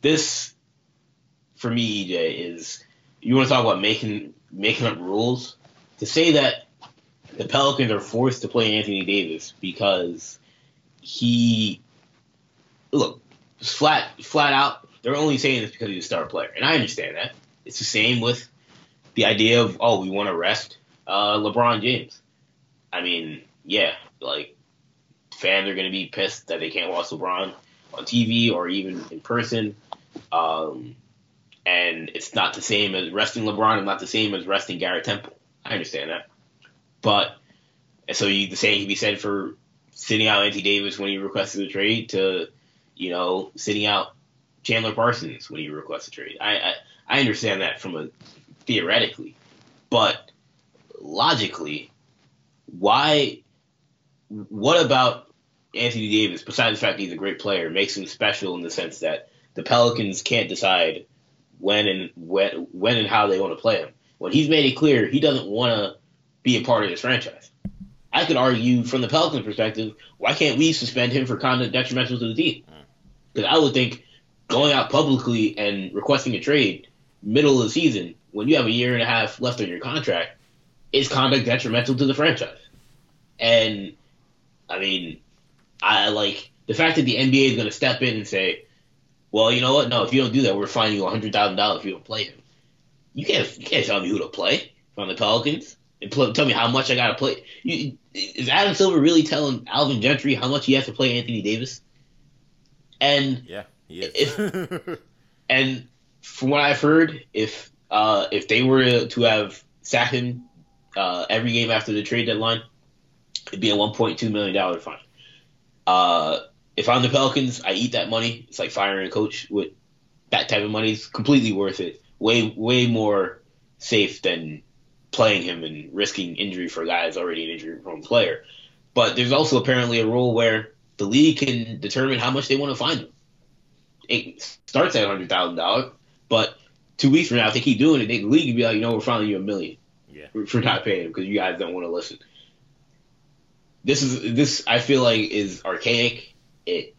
This, for me, EJ, is you want to talk about making making up rules. To say that the Pelicans are forced to play Anthony Davis because he look flat flat out, they're only saying this because he's a star player, and I understand that. It's the same with the idea of oh, we want to rest uh, LeBron James. I mean, yeah, like fans are going to be pissed that they can't watch LeBron on TV or even in person. Um, and it's not the same as resting LeBron. It's not the same as resting Garrett Temple. I understand that, but and so you, the same can be said for sitting out Anthony Davis when he requested a trade to you know, sitting out Chandler Parsons when he requests a trade. I, I, I understand that from a theoretically, but logically, why? What about Anthony Davis, besides the fact he's a great player, makes him special in the sense that the Pelicans can't decide when and when when and how they want to play him. When he's made it clear he doesn't want to be a part of this franchise. I could argue from the Pelicans' perspective, why can't we suspend him for conduct detrimental to the team? Mm. Because I would think going out publicly and requesting a trade middle of the season when you have a year and a half left on your contract is conduct detrimental to the franchise. And I mean, I like the fact that the NBA is going to step in and say, "Well, you know what? No, if you don't do that, we're fining you hundred thousand dollars if you don't play him." You can't you can't tell me who to play from the Pelicans and pl- tell me how much I got to play. You, is Adam Silver really telling Alvin Gentry how much he has to play Anthony Davis? And yeah, he if and from what I've heard, if uh, if they were to have sat him uh, every game after the trade deadline, it'd be a one point two million dollar fine. Uh, if I'm the Pelicans, I eat that money. It's like firing a coach with that type of money. It's completely worth it. Way way more safe than playing him and risking injury for a guy who's already an injury prone player. But there's also apparently a rule where the league can determine how much they want to fine him. It starts at hundred thousand dollars, but two weeks from now, if they keep doing it, the league can be like, you know, we're fining you a million Yeah. for, for not paying him because you guys don't want to listen. This is this I feel like is archaic. It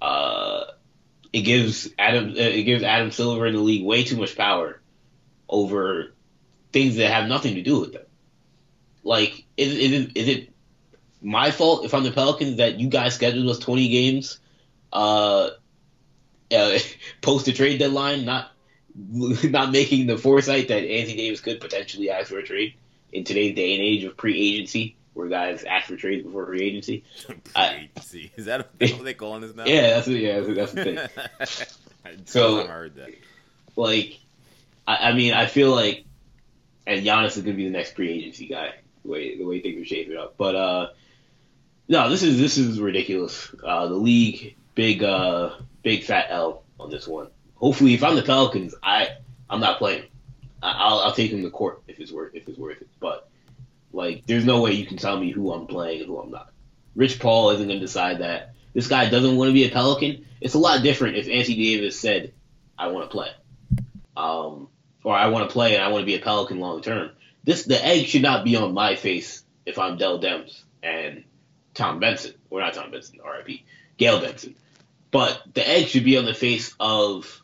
uh it gives Adam uh, it gives Adam Silver in the league way too much power over things that have nothing to do with them. Like is is it, is it my fault if I'm the Pelicans that you guys scheduled us 20 games uh, uh post the trade deadline not not making the foresight that Anthony Davis could potentially ask for a trade in today's day and age of pre-agency, where guys ask for trades before free agency. I- Pre-agency. Is that what they calling this now? Yeah, that's yeah, that's, that's the thing. So- so I heard that. Like, I, I mean, I feel like, and Giannis is gonna be the next pre-agency guy. The way the way things are shaping up, but uh, no, this is this is ridiculous. Uh, the league, big uh, big fat L on this one. Hopefully, if I'm the Pelicans, I I'm not playing. I- I'll I'll take him to court if it's worth if it's worth it. But like, there's no way you can tell me who I'm playing and who I'm not. Rich Paul isn't gonna decide that. This guy doesn't want to be a Pelican. It's a lot different if Anthony Davis said, "I want to play," um, or "I want to play and I want to be a Pelican long term." This the egg should not be on my face if I'm Dell Demps and Tom Benson, or not Tom Benson, R.I.P. Gayle Benson. But the egg should be on the face of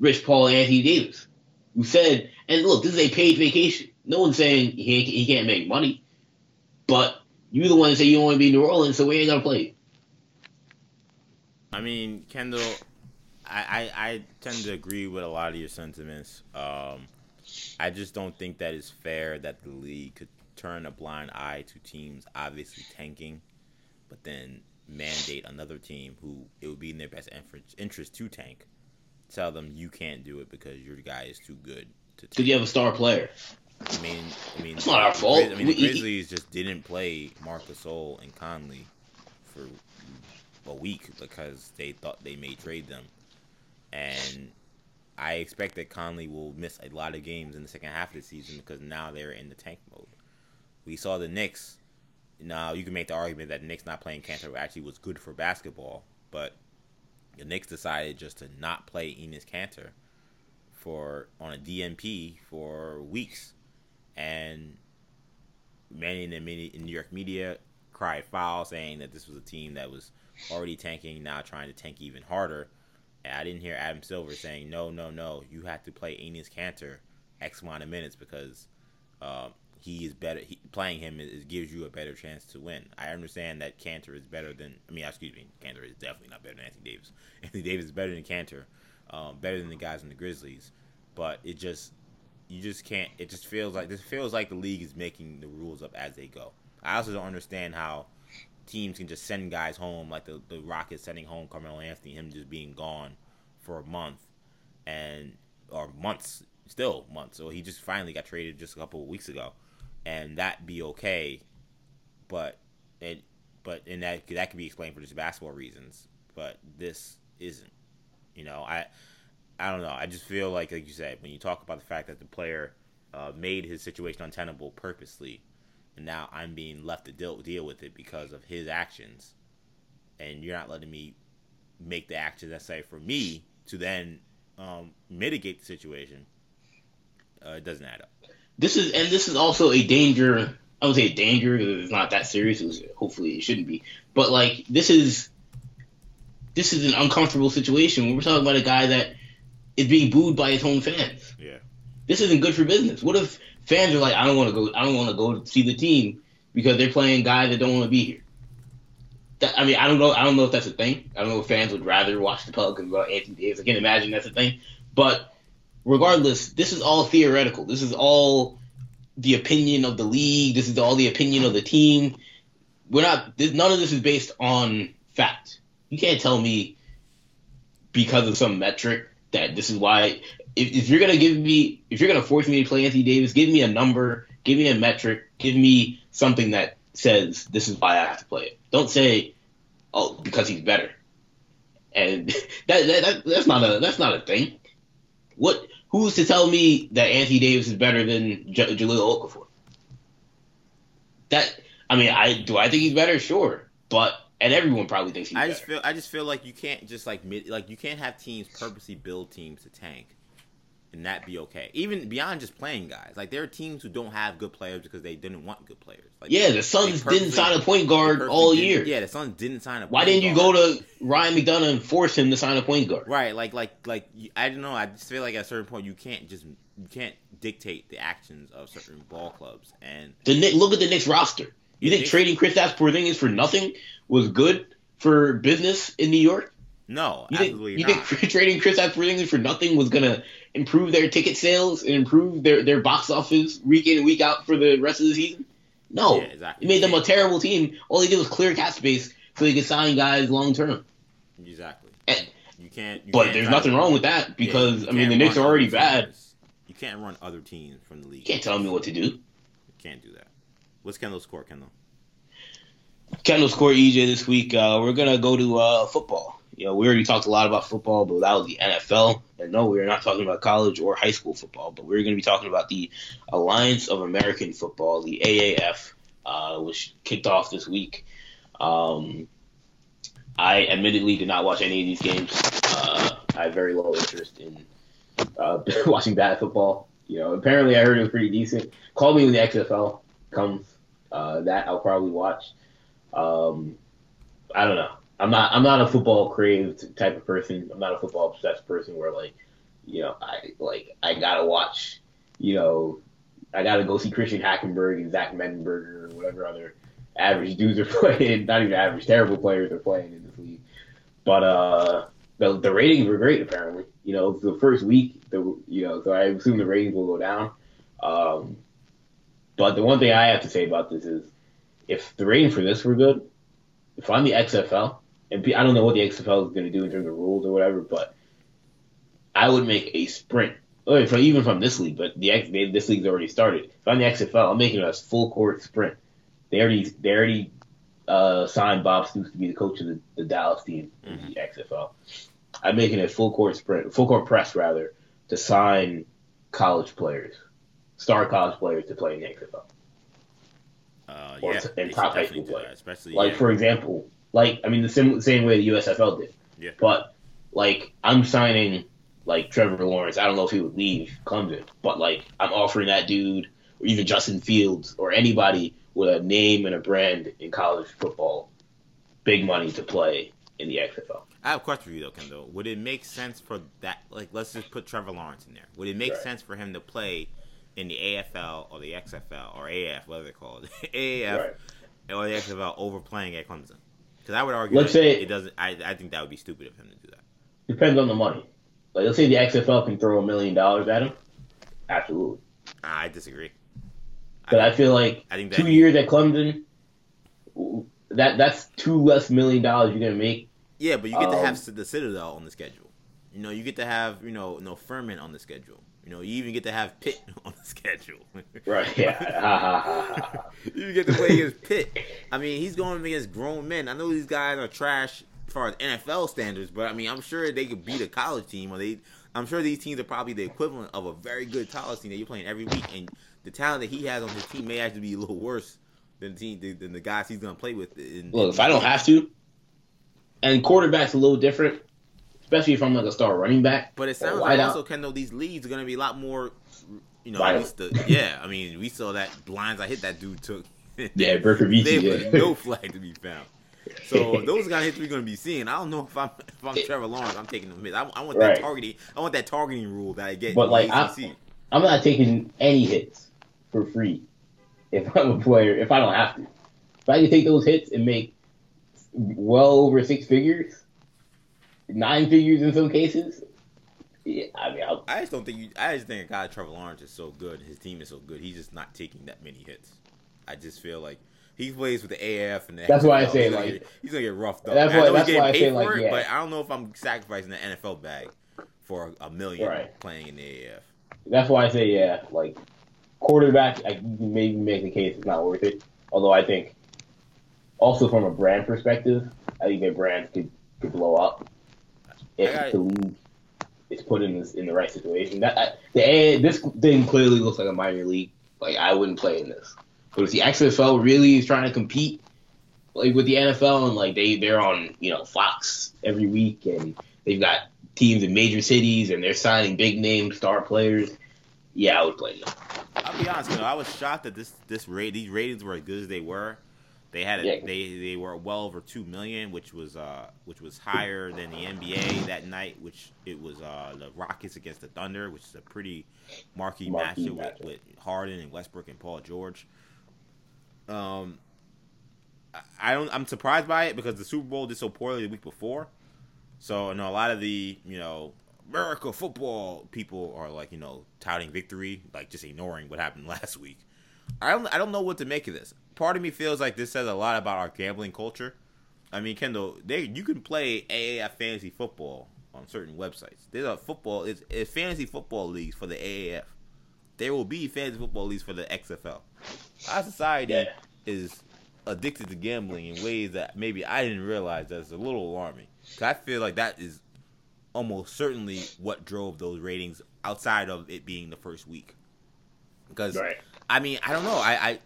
Rich Paul and Anthony Davis, who said, and look, this is a paid vacation. No one's saying he he can't make money, but you're the one that say you don't want to be in New Orleans, so we ain't gonna play. I mean, Kendall, I, I, I tend to agree with a lot of your sentiments. Um, I just don't think that it's fair that the league could turn a blind eye to teams obviously tanking, but then mandate another team who it would be in their best interest to tank. Tell them you can't do it because your guy is too good to Did you have a star player? I mean, I mean, It's not our fault. I mean, the Grizzlies just didn't play Marcus Gasol and Conley for a week because they thought they may trade them, and I expect that Conley will miss a lot of games in the second half of the season because now they're in the tank mode. We saw the Knicks. Now you can make the argument that the Knicks not playing Kanter actually was good for basketball, but the Knicks decided just to not play Enes Kanter for on a DNP for weeks, and many in the mini, in New York media cried foul, saying that this was a team that was already tanking, now trying to tank even harder. And I didn't hear Adam Silver saying, "No, no, no, you have to play Enes Kanter X amount of minutes because um, he is better. He, playing him is, gives you a better chance to win." I understand that Kanter is better than. I mean, excuse me, Kanter is definitely not better than Anthony Davis. Anthony Davis is better than Kanter, um, better than the guys in the Grizzlies. But it just, you just can't. It just feels like this feels like the league is making the rules up as they go. I also don't understand how teams can just send guys home, like the, the Rockets sending home Carmelo Anthony, him just being gone for a month, and or months, still months. So he just finally got traded just a couple of weeks ago, and that be okay, but it, but and that that could be explained for just basketball reasons, but this isn't. You know, I I don't know. I just feel like, like you said, when you talk about the fact that the player uh, made his situation untenable purposely, and now I'm being left to deal deal with it because of his actions, and you're not letting me make the actions necessary for me to then um, mitigate the situation. Uh, it doesn't add up. This is and this is also a danger. I would say a danger it's not that serious. It was, hopefully, it shouldn't be. But like this is this is an uncomfortable situation. We're talking about a guy that is being booed by his own fans. Yeah. This isn't good for business. What if fans are like, I don't want to go. I don't want to go see the team because they're playing guys that don't want to be here. That, I mean, I don't know. I don't know if that's a thing. I don't know if fans would rather watch the Pelicans about Anthony Davis. I can't imagine that's a thing. But regardless, this is all theoretical. This is all the opinion of the league. This is all the opinion of the team. We're not. This, none of this is based on fact. You can't tell me because of some metric that this is why. If, if you're gonna give me, if you're gonna force me to play Anthony Davis, give me a number, give me a metric, give me something that says this is why I have to play it. Don't say, oh, because he's better. and that, that, that that's not a that's not a thing. What? Who's to tell me that Anthony Davis is better than J- Jahlil Okafor? That I mean, I do I think he's better? Sure, but and everyone probably thinks he's I better. just feel I just feel like you can't just like mid, like you can't have teams purposely build teams to tank and that be okay. Even beyond just playing guys. Like there are teams who don't have good players because they didn't want good players. Like yeah, the Suns didn't sign a point guard all year. Yeah, the Suns didn't sign a Why didn't you guard. go to Ryan McDonough and force him to sign a point guard? Right, like like like I don't know. I just feel like at a certain point you can't just you can't dictate the actions of certain ball clubs. And The look at the Knicks roster. You think trading Kristaps Porzingis for nothing was good for business in New York? no, You think, absolutely you not. think trading Kristaps Porzingis for nothing was gonna improve their ticket sales and improve their, their box office week in and week out for the rest of the season? No, Yeah, exactly. it made them a terrible team. All they did was clear cap space so they could sign guys long term. exactly. And- You can't. You But can't there's nothing wrong with that because you I mean the Knicks are already other bad. teams. You can't run other teams from the league. You can't tell me what to do. You can't do that. What's Kendall's score, Kendall? Kendall's score EJ this week. Uh, we're gonna go to uh, football. You know, we already talked a lot about football, but that was the NFL. And no, we're not talking about college or high school football, but we're gonna be talking about the Alliance of American Football, the AAF, uh, which kicked off this week. Um, I admittedly did not watch any of these games. Uh, I have very low interest in uh, watching bad football. You know, apparently I heard it was pretty decent. Call me when the XFL comes. Uh, that I'll probably watch. Um, I don't know. I'm not. I'm not a football craved type of person. I'm not a football obsessed person where like, you know, I like I gotta watch. You know, I gotta go see Christian Hackenberg and Zach Mettenberger or whatever other average dudes are playing. Not even average, terrible players are playing in this league. But uh, the the ratings were great apparently. You know, the first week. The you know, so I assume the ratings will go down. Um, but the one thing I have to say about this is, if the ratings for this were good, if I'm the XFL, and I don't know what the XFL is going to do in terms of rules or whatever, but I would make a sprint. Or even from this league, but the X, they, this league's already started. If I'm the XFL, I'm making a full court sprint. They already they already uh, signed Bob Stoops to be the coach of the, the Dallas team in the XFL. I'm making a full court sprint, full court press rather, to sign college players, star college players to play in the XFL. Uh, Or yeah, t- and top high school players. especially Like yeah. for example, like I mean the same same way the USFL did. Yeah. But like I'm signing like Trevor Lawrence. I don't know if he would leave Clemson, but like I'm offering that dude or even Justin Fields or anybody with a name and a brand in college football big money to play in the XFL. I have a question for you though, Kendall. Would it make sense for that? Like, let's just put Trevor Lawrence in there. Would it make Right. sense for him to play in the AFL or the XFL or AF, whatever they call it, AF Right. or the XFL over playing at Clemson? Because I would argue Let's say- it doesn't. I, I think that would be stupid of him to do that. Depends on the money. Like let's say the XFL can throw a million dollars at him. Absolutely. I disagree. But I feel like I think two years at Clemson, that that's two less million dollars you're gonna make. Yeah, but you get to Um, have the Citadel on the schedule. You know, you get to have you know no Furman on the schedule. You know, you even get to have Pitt on the schedule. Right? Yeah. You get to play against Pitt. I mean, he's going against grown men. I know these guys are trash as far as NFL standards, but I mean, I'm sure they could beat a college team. Or they, I'm sure these teams are probably the equivalent of a very good college team that you're playing every week. And the talent that he has on his team may actually be a little worse than the team than the guys he's going to play with. In, Look, if I don't have to, and quarterback's a little different, especially if I'm like a star running back. But it sounds like also, Kendall, these leads are going to be a lot more, you know, Violent. at least the, yeah. I mean, we saw that blinds I hit that dude took. Yeah, Bercovici, There yeah. was no flag to be found. So those guys hits we're going to be seeing. I don't know if I'm if I'm Trevor Lawrence, I'm taking them hits. I, I want Right. that targeting. I want that targeting rule that I get. But, like, the I-. I'm not taking any hits for free if I'm a player. If I don't have to, if I can take those hits and make well over six figures, nine figures in some cases. Yeah, I mean, I'll, I just don't think you. I just think a guy like Trevor Lawrence is so good. His team is so good. He's just not taking that many hits. I just feel like he plays with the AF and the That's why I say, he's gonna like- get, he's gonna get roughed up. That's I why- know that's he's why I getting say, paid for like, it, yeah. but I don't know if I'm sacrificing the NFL bag for a million Right. playing in the AF. that's why I say yeah. Like quarterback, I maybe make the case it's not worth it. Although I think, also from a brand perspective, I think their brand could could blow up. If the league is put in this in the right situation. That I, the this thing clearly looks like a minor league. Like I wouldn't play in this. But if the XFL really is trying to compete, like with the NFL, and like they they're on you know Fox every week, and they've got teams in major cities, and they're signing big name star players. Yeah, I would play them. I'll be honest, you know, I was shocked that this this rate these ratings were as good as they were. They had a, yeah. they they were well over two million, which was uh which was higher than the NBA that night, which it was uh the Rockets against the Thunder, which is a pretty marquee, marquee matchup, matchup. With, with Harden and Westbrook and Paul George. Um, I don't. I'm surprised by it because the Super Bowl did so poorly the week before. So I know a lot of the you know America football people are like you know touting victory, like just ignoring what happened last week. I don't. I don't know what to make of this. Part of me feels like this says a lot about our gambling culture. I mean, Kendall, they you can play AAF fantasy football on certain websites. There's a football. It's, it's fantasy football leagues for the AAF. There will be fantasy football leagues for the XFL. Our society yeah. is addicted to gambling in ways that maybe I didn't realize that's a little alarming. Cause I feel like that is almost certainly what drove those ratings outside of it being the first week. Because right. I mean, I don't know. I I,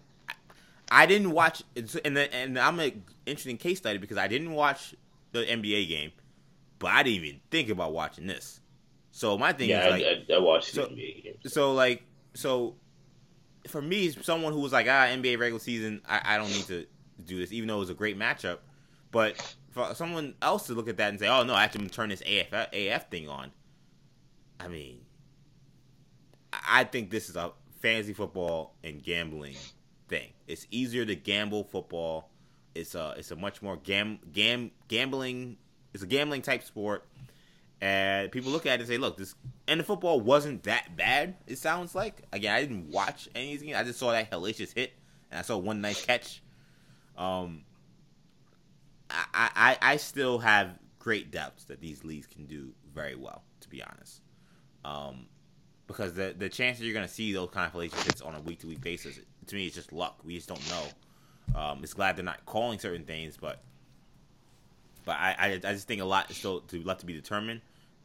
I didn't watch and the, and I'm an interesting case study because I didn't watch the NBA game, but I didn't even think about watching this. So my thing yeah, is like I, I, I watched so, the NBA game. So like so for me, someone who was like, ah, NBA regular season, I, I don't need to do this, even though it was a great matchup. But for someone else to look at that and say, oh no, I have to turn this AF, AF thing on. I mean, I think this is a fantasy football and gambling thing. It's easier to gamble football. It's a it's a much more gam gam gambling. It's a gambling type sport and people look at it and say, "Look, this and the football wasn't that bad." It sounds like again, I didn't watch anything. I just saw that hellacious hit, and I saw one nice catch. Um, I, I I still have great doubts that these leagues can do very well. To be honest, um, because the the chances you're going to see those kind of relationships on a week to week basis, to me, it's just luck. We just don't know. Um, it's glad they're not calling certain things, but but I, I, I just think a lot is still to left to be determined.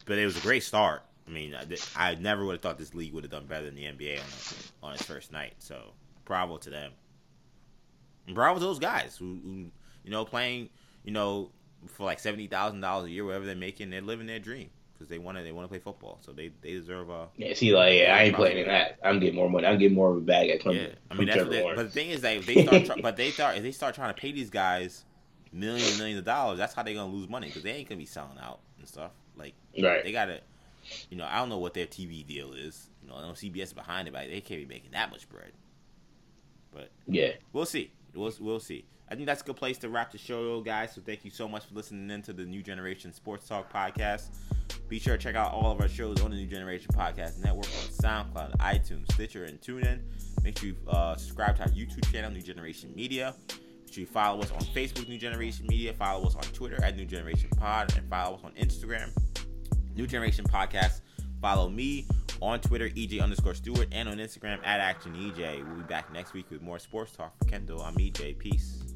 But it was a great start. I mean, I, I never would have thought this league would have done better than the NBA on, on its first night. So bravo to them. And bravo to those guys who, who you know, playing, you know, for like seventy thousand dollars a year, whatever they're making, they're living their dream because they want to they want to play football. So they they deserve a yeah. See, like yeah, I ain't playing in that. I'm getting more money. I'm getting more of a bag at Clemson. Yeah, I mean that's they, but the thing is that if they start, but they start if they start trying to pay these guys millions and millions of dollars, that's how they're gonna lose money because they ain't gonna be selling out and stuff. Like right. they gotta, you know, I don't know what their TV deal is. You know, I know CBS behind it, but they can't be making that much bread. But yeah, we'll see. We'll we'll see. I think that's a good place to wrap the show, guys. So thank you so much for listening in to the New Generation Sports Talk podcast. Be sure to check out all of our shows on the New Generation Podcast Network on SoundCloud, iTunes, Stitcher, and TuneIn. Make sure you uh, subscribe to our YouTube channel, New Generation Media. Make sure you follow us on Facebook, New Generation Media. Follow us on Twitter at New Generation Pod, and follow us on Instagram, New Generation Podcast. Follow me on Twitter, EJ underscore Stewart, and on Instagram at Action EJ. We'll be back next week with more sports talk. For Kendall, I'm EJ. Peace.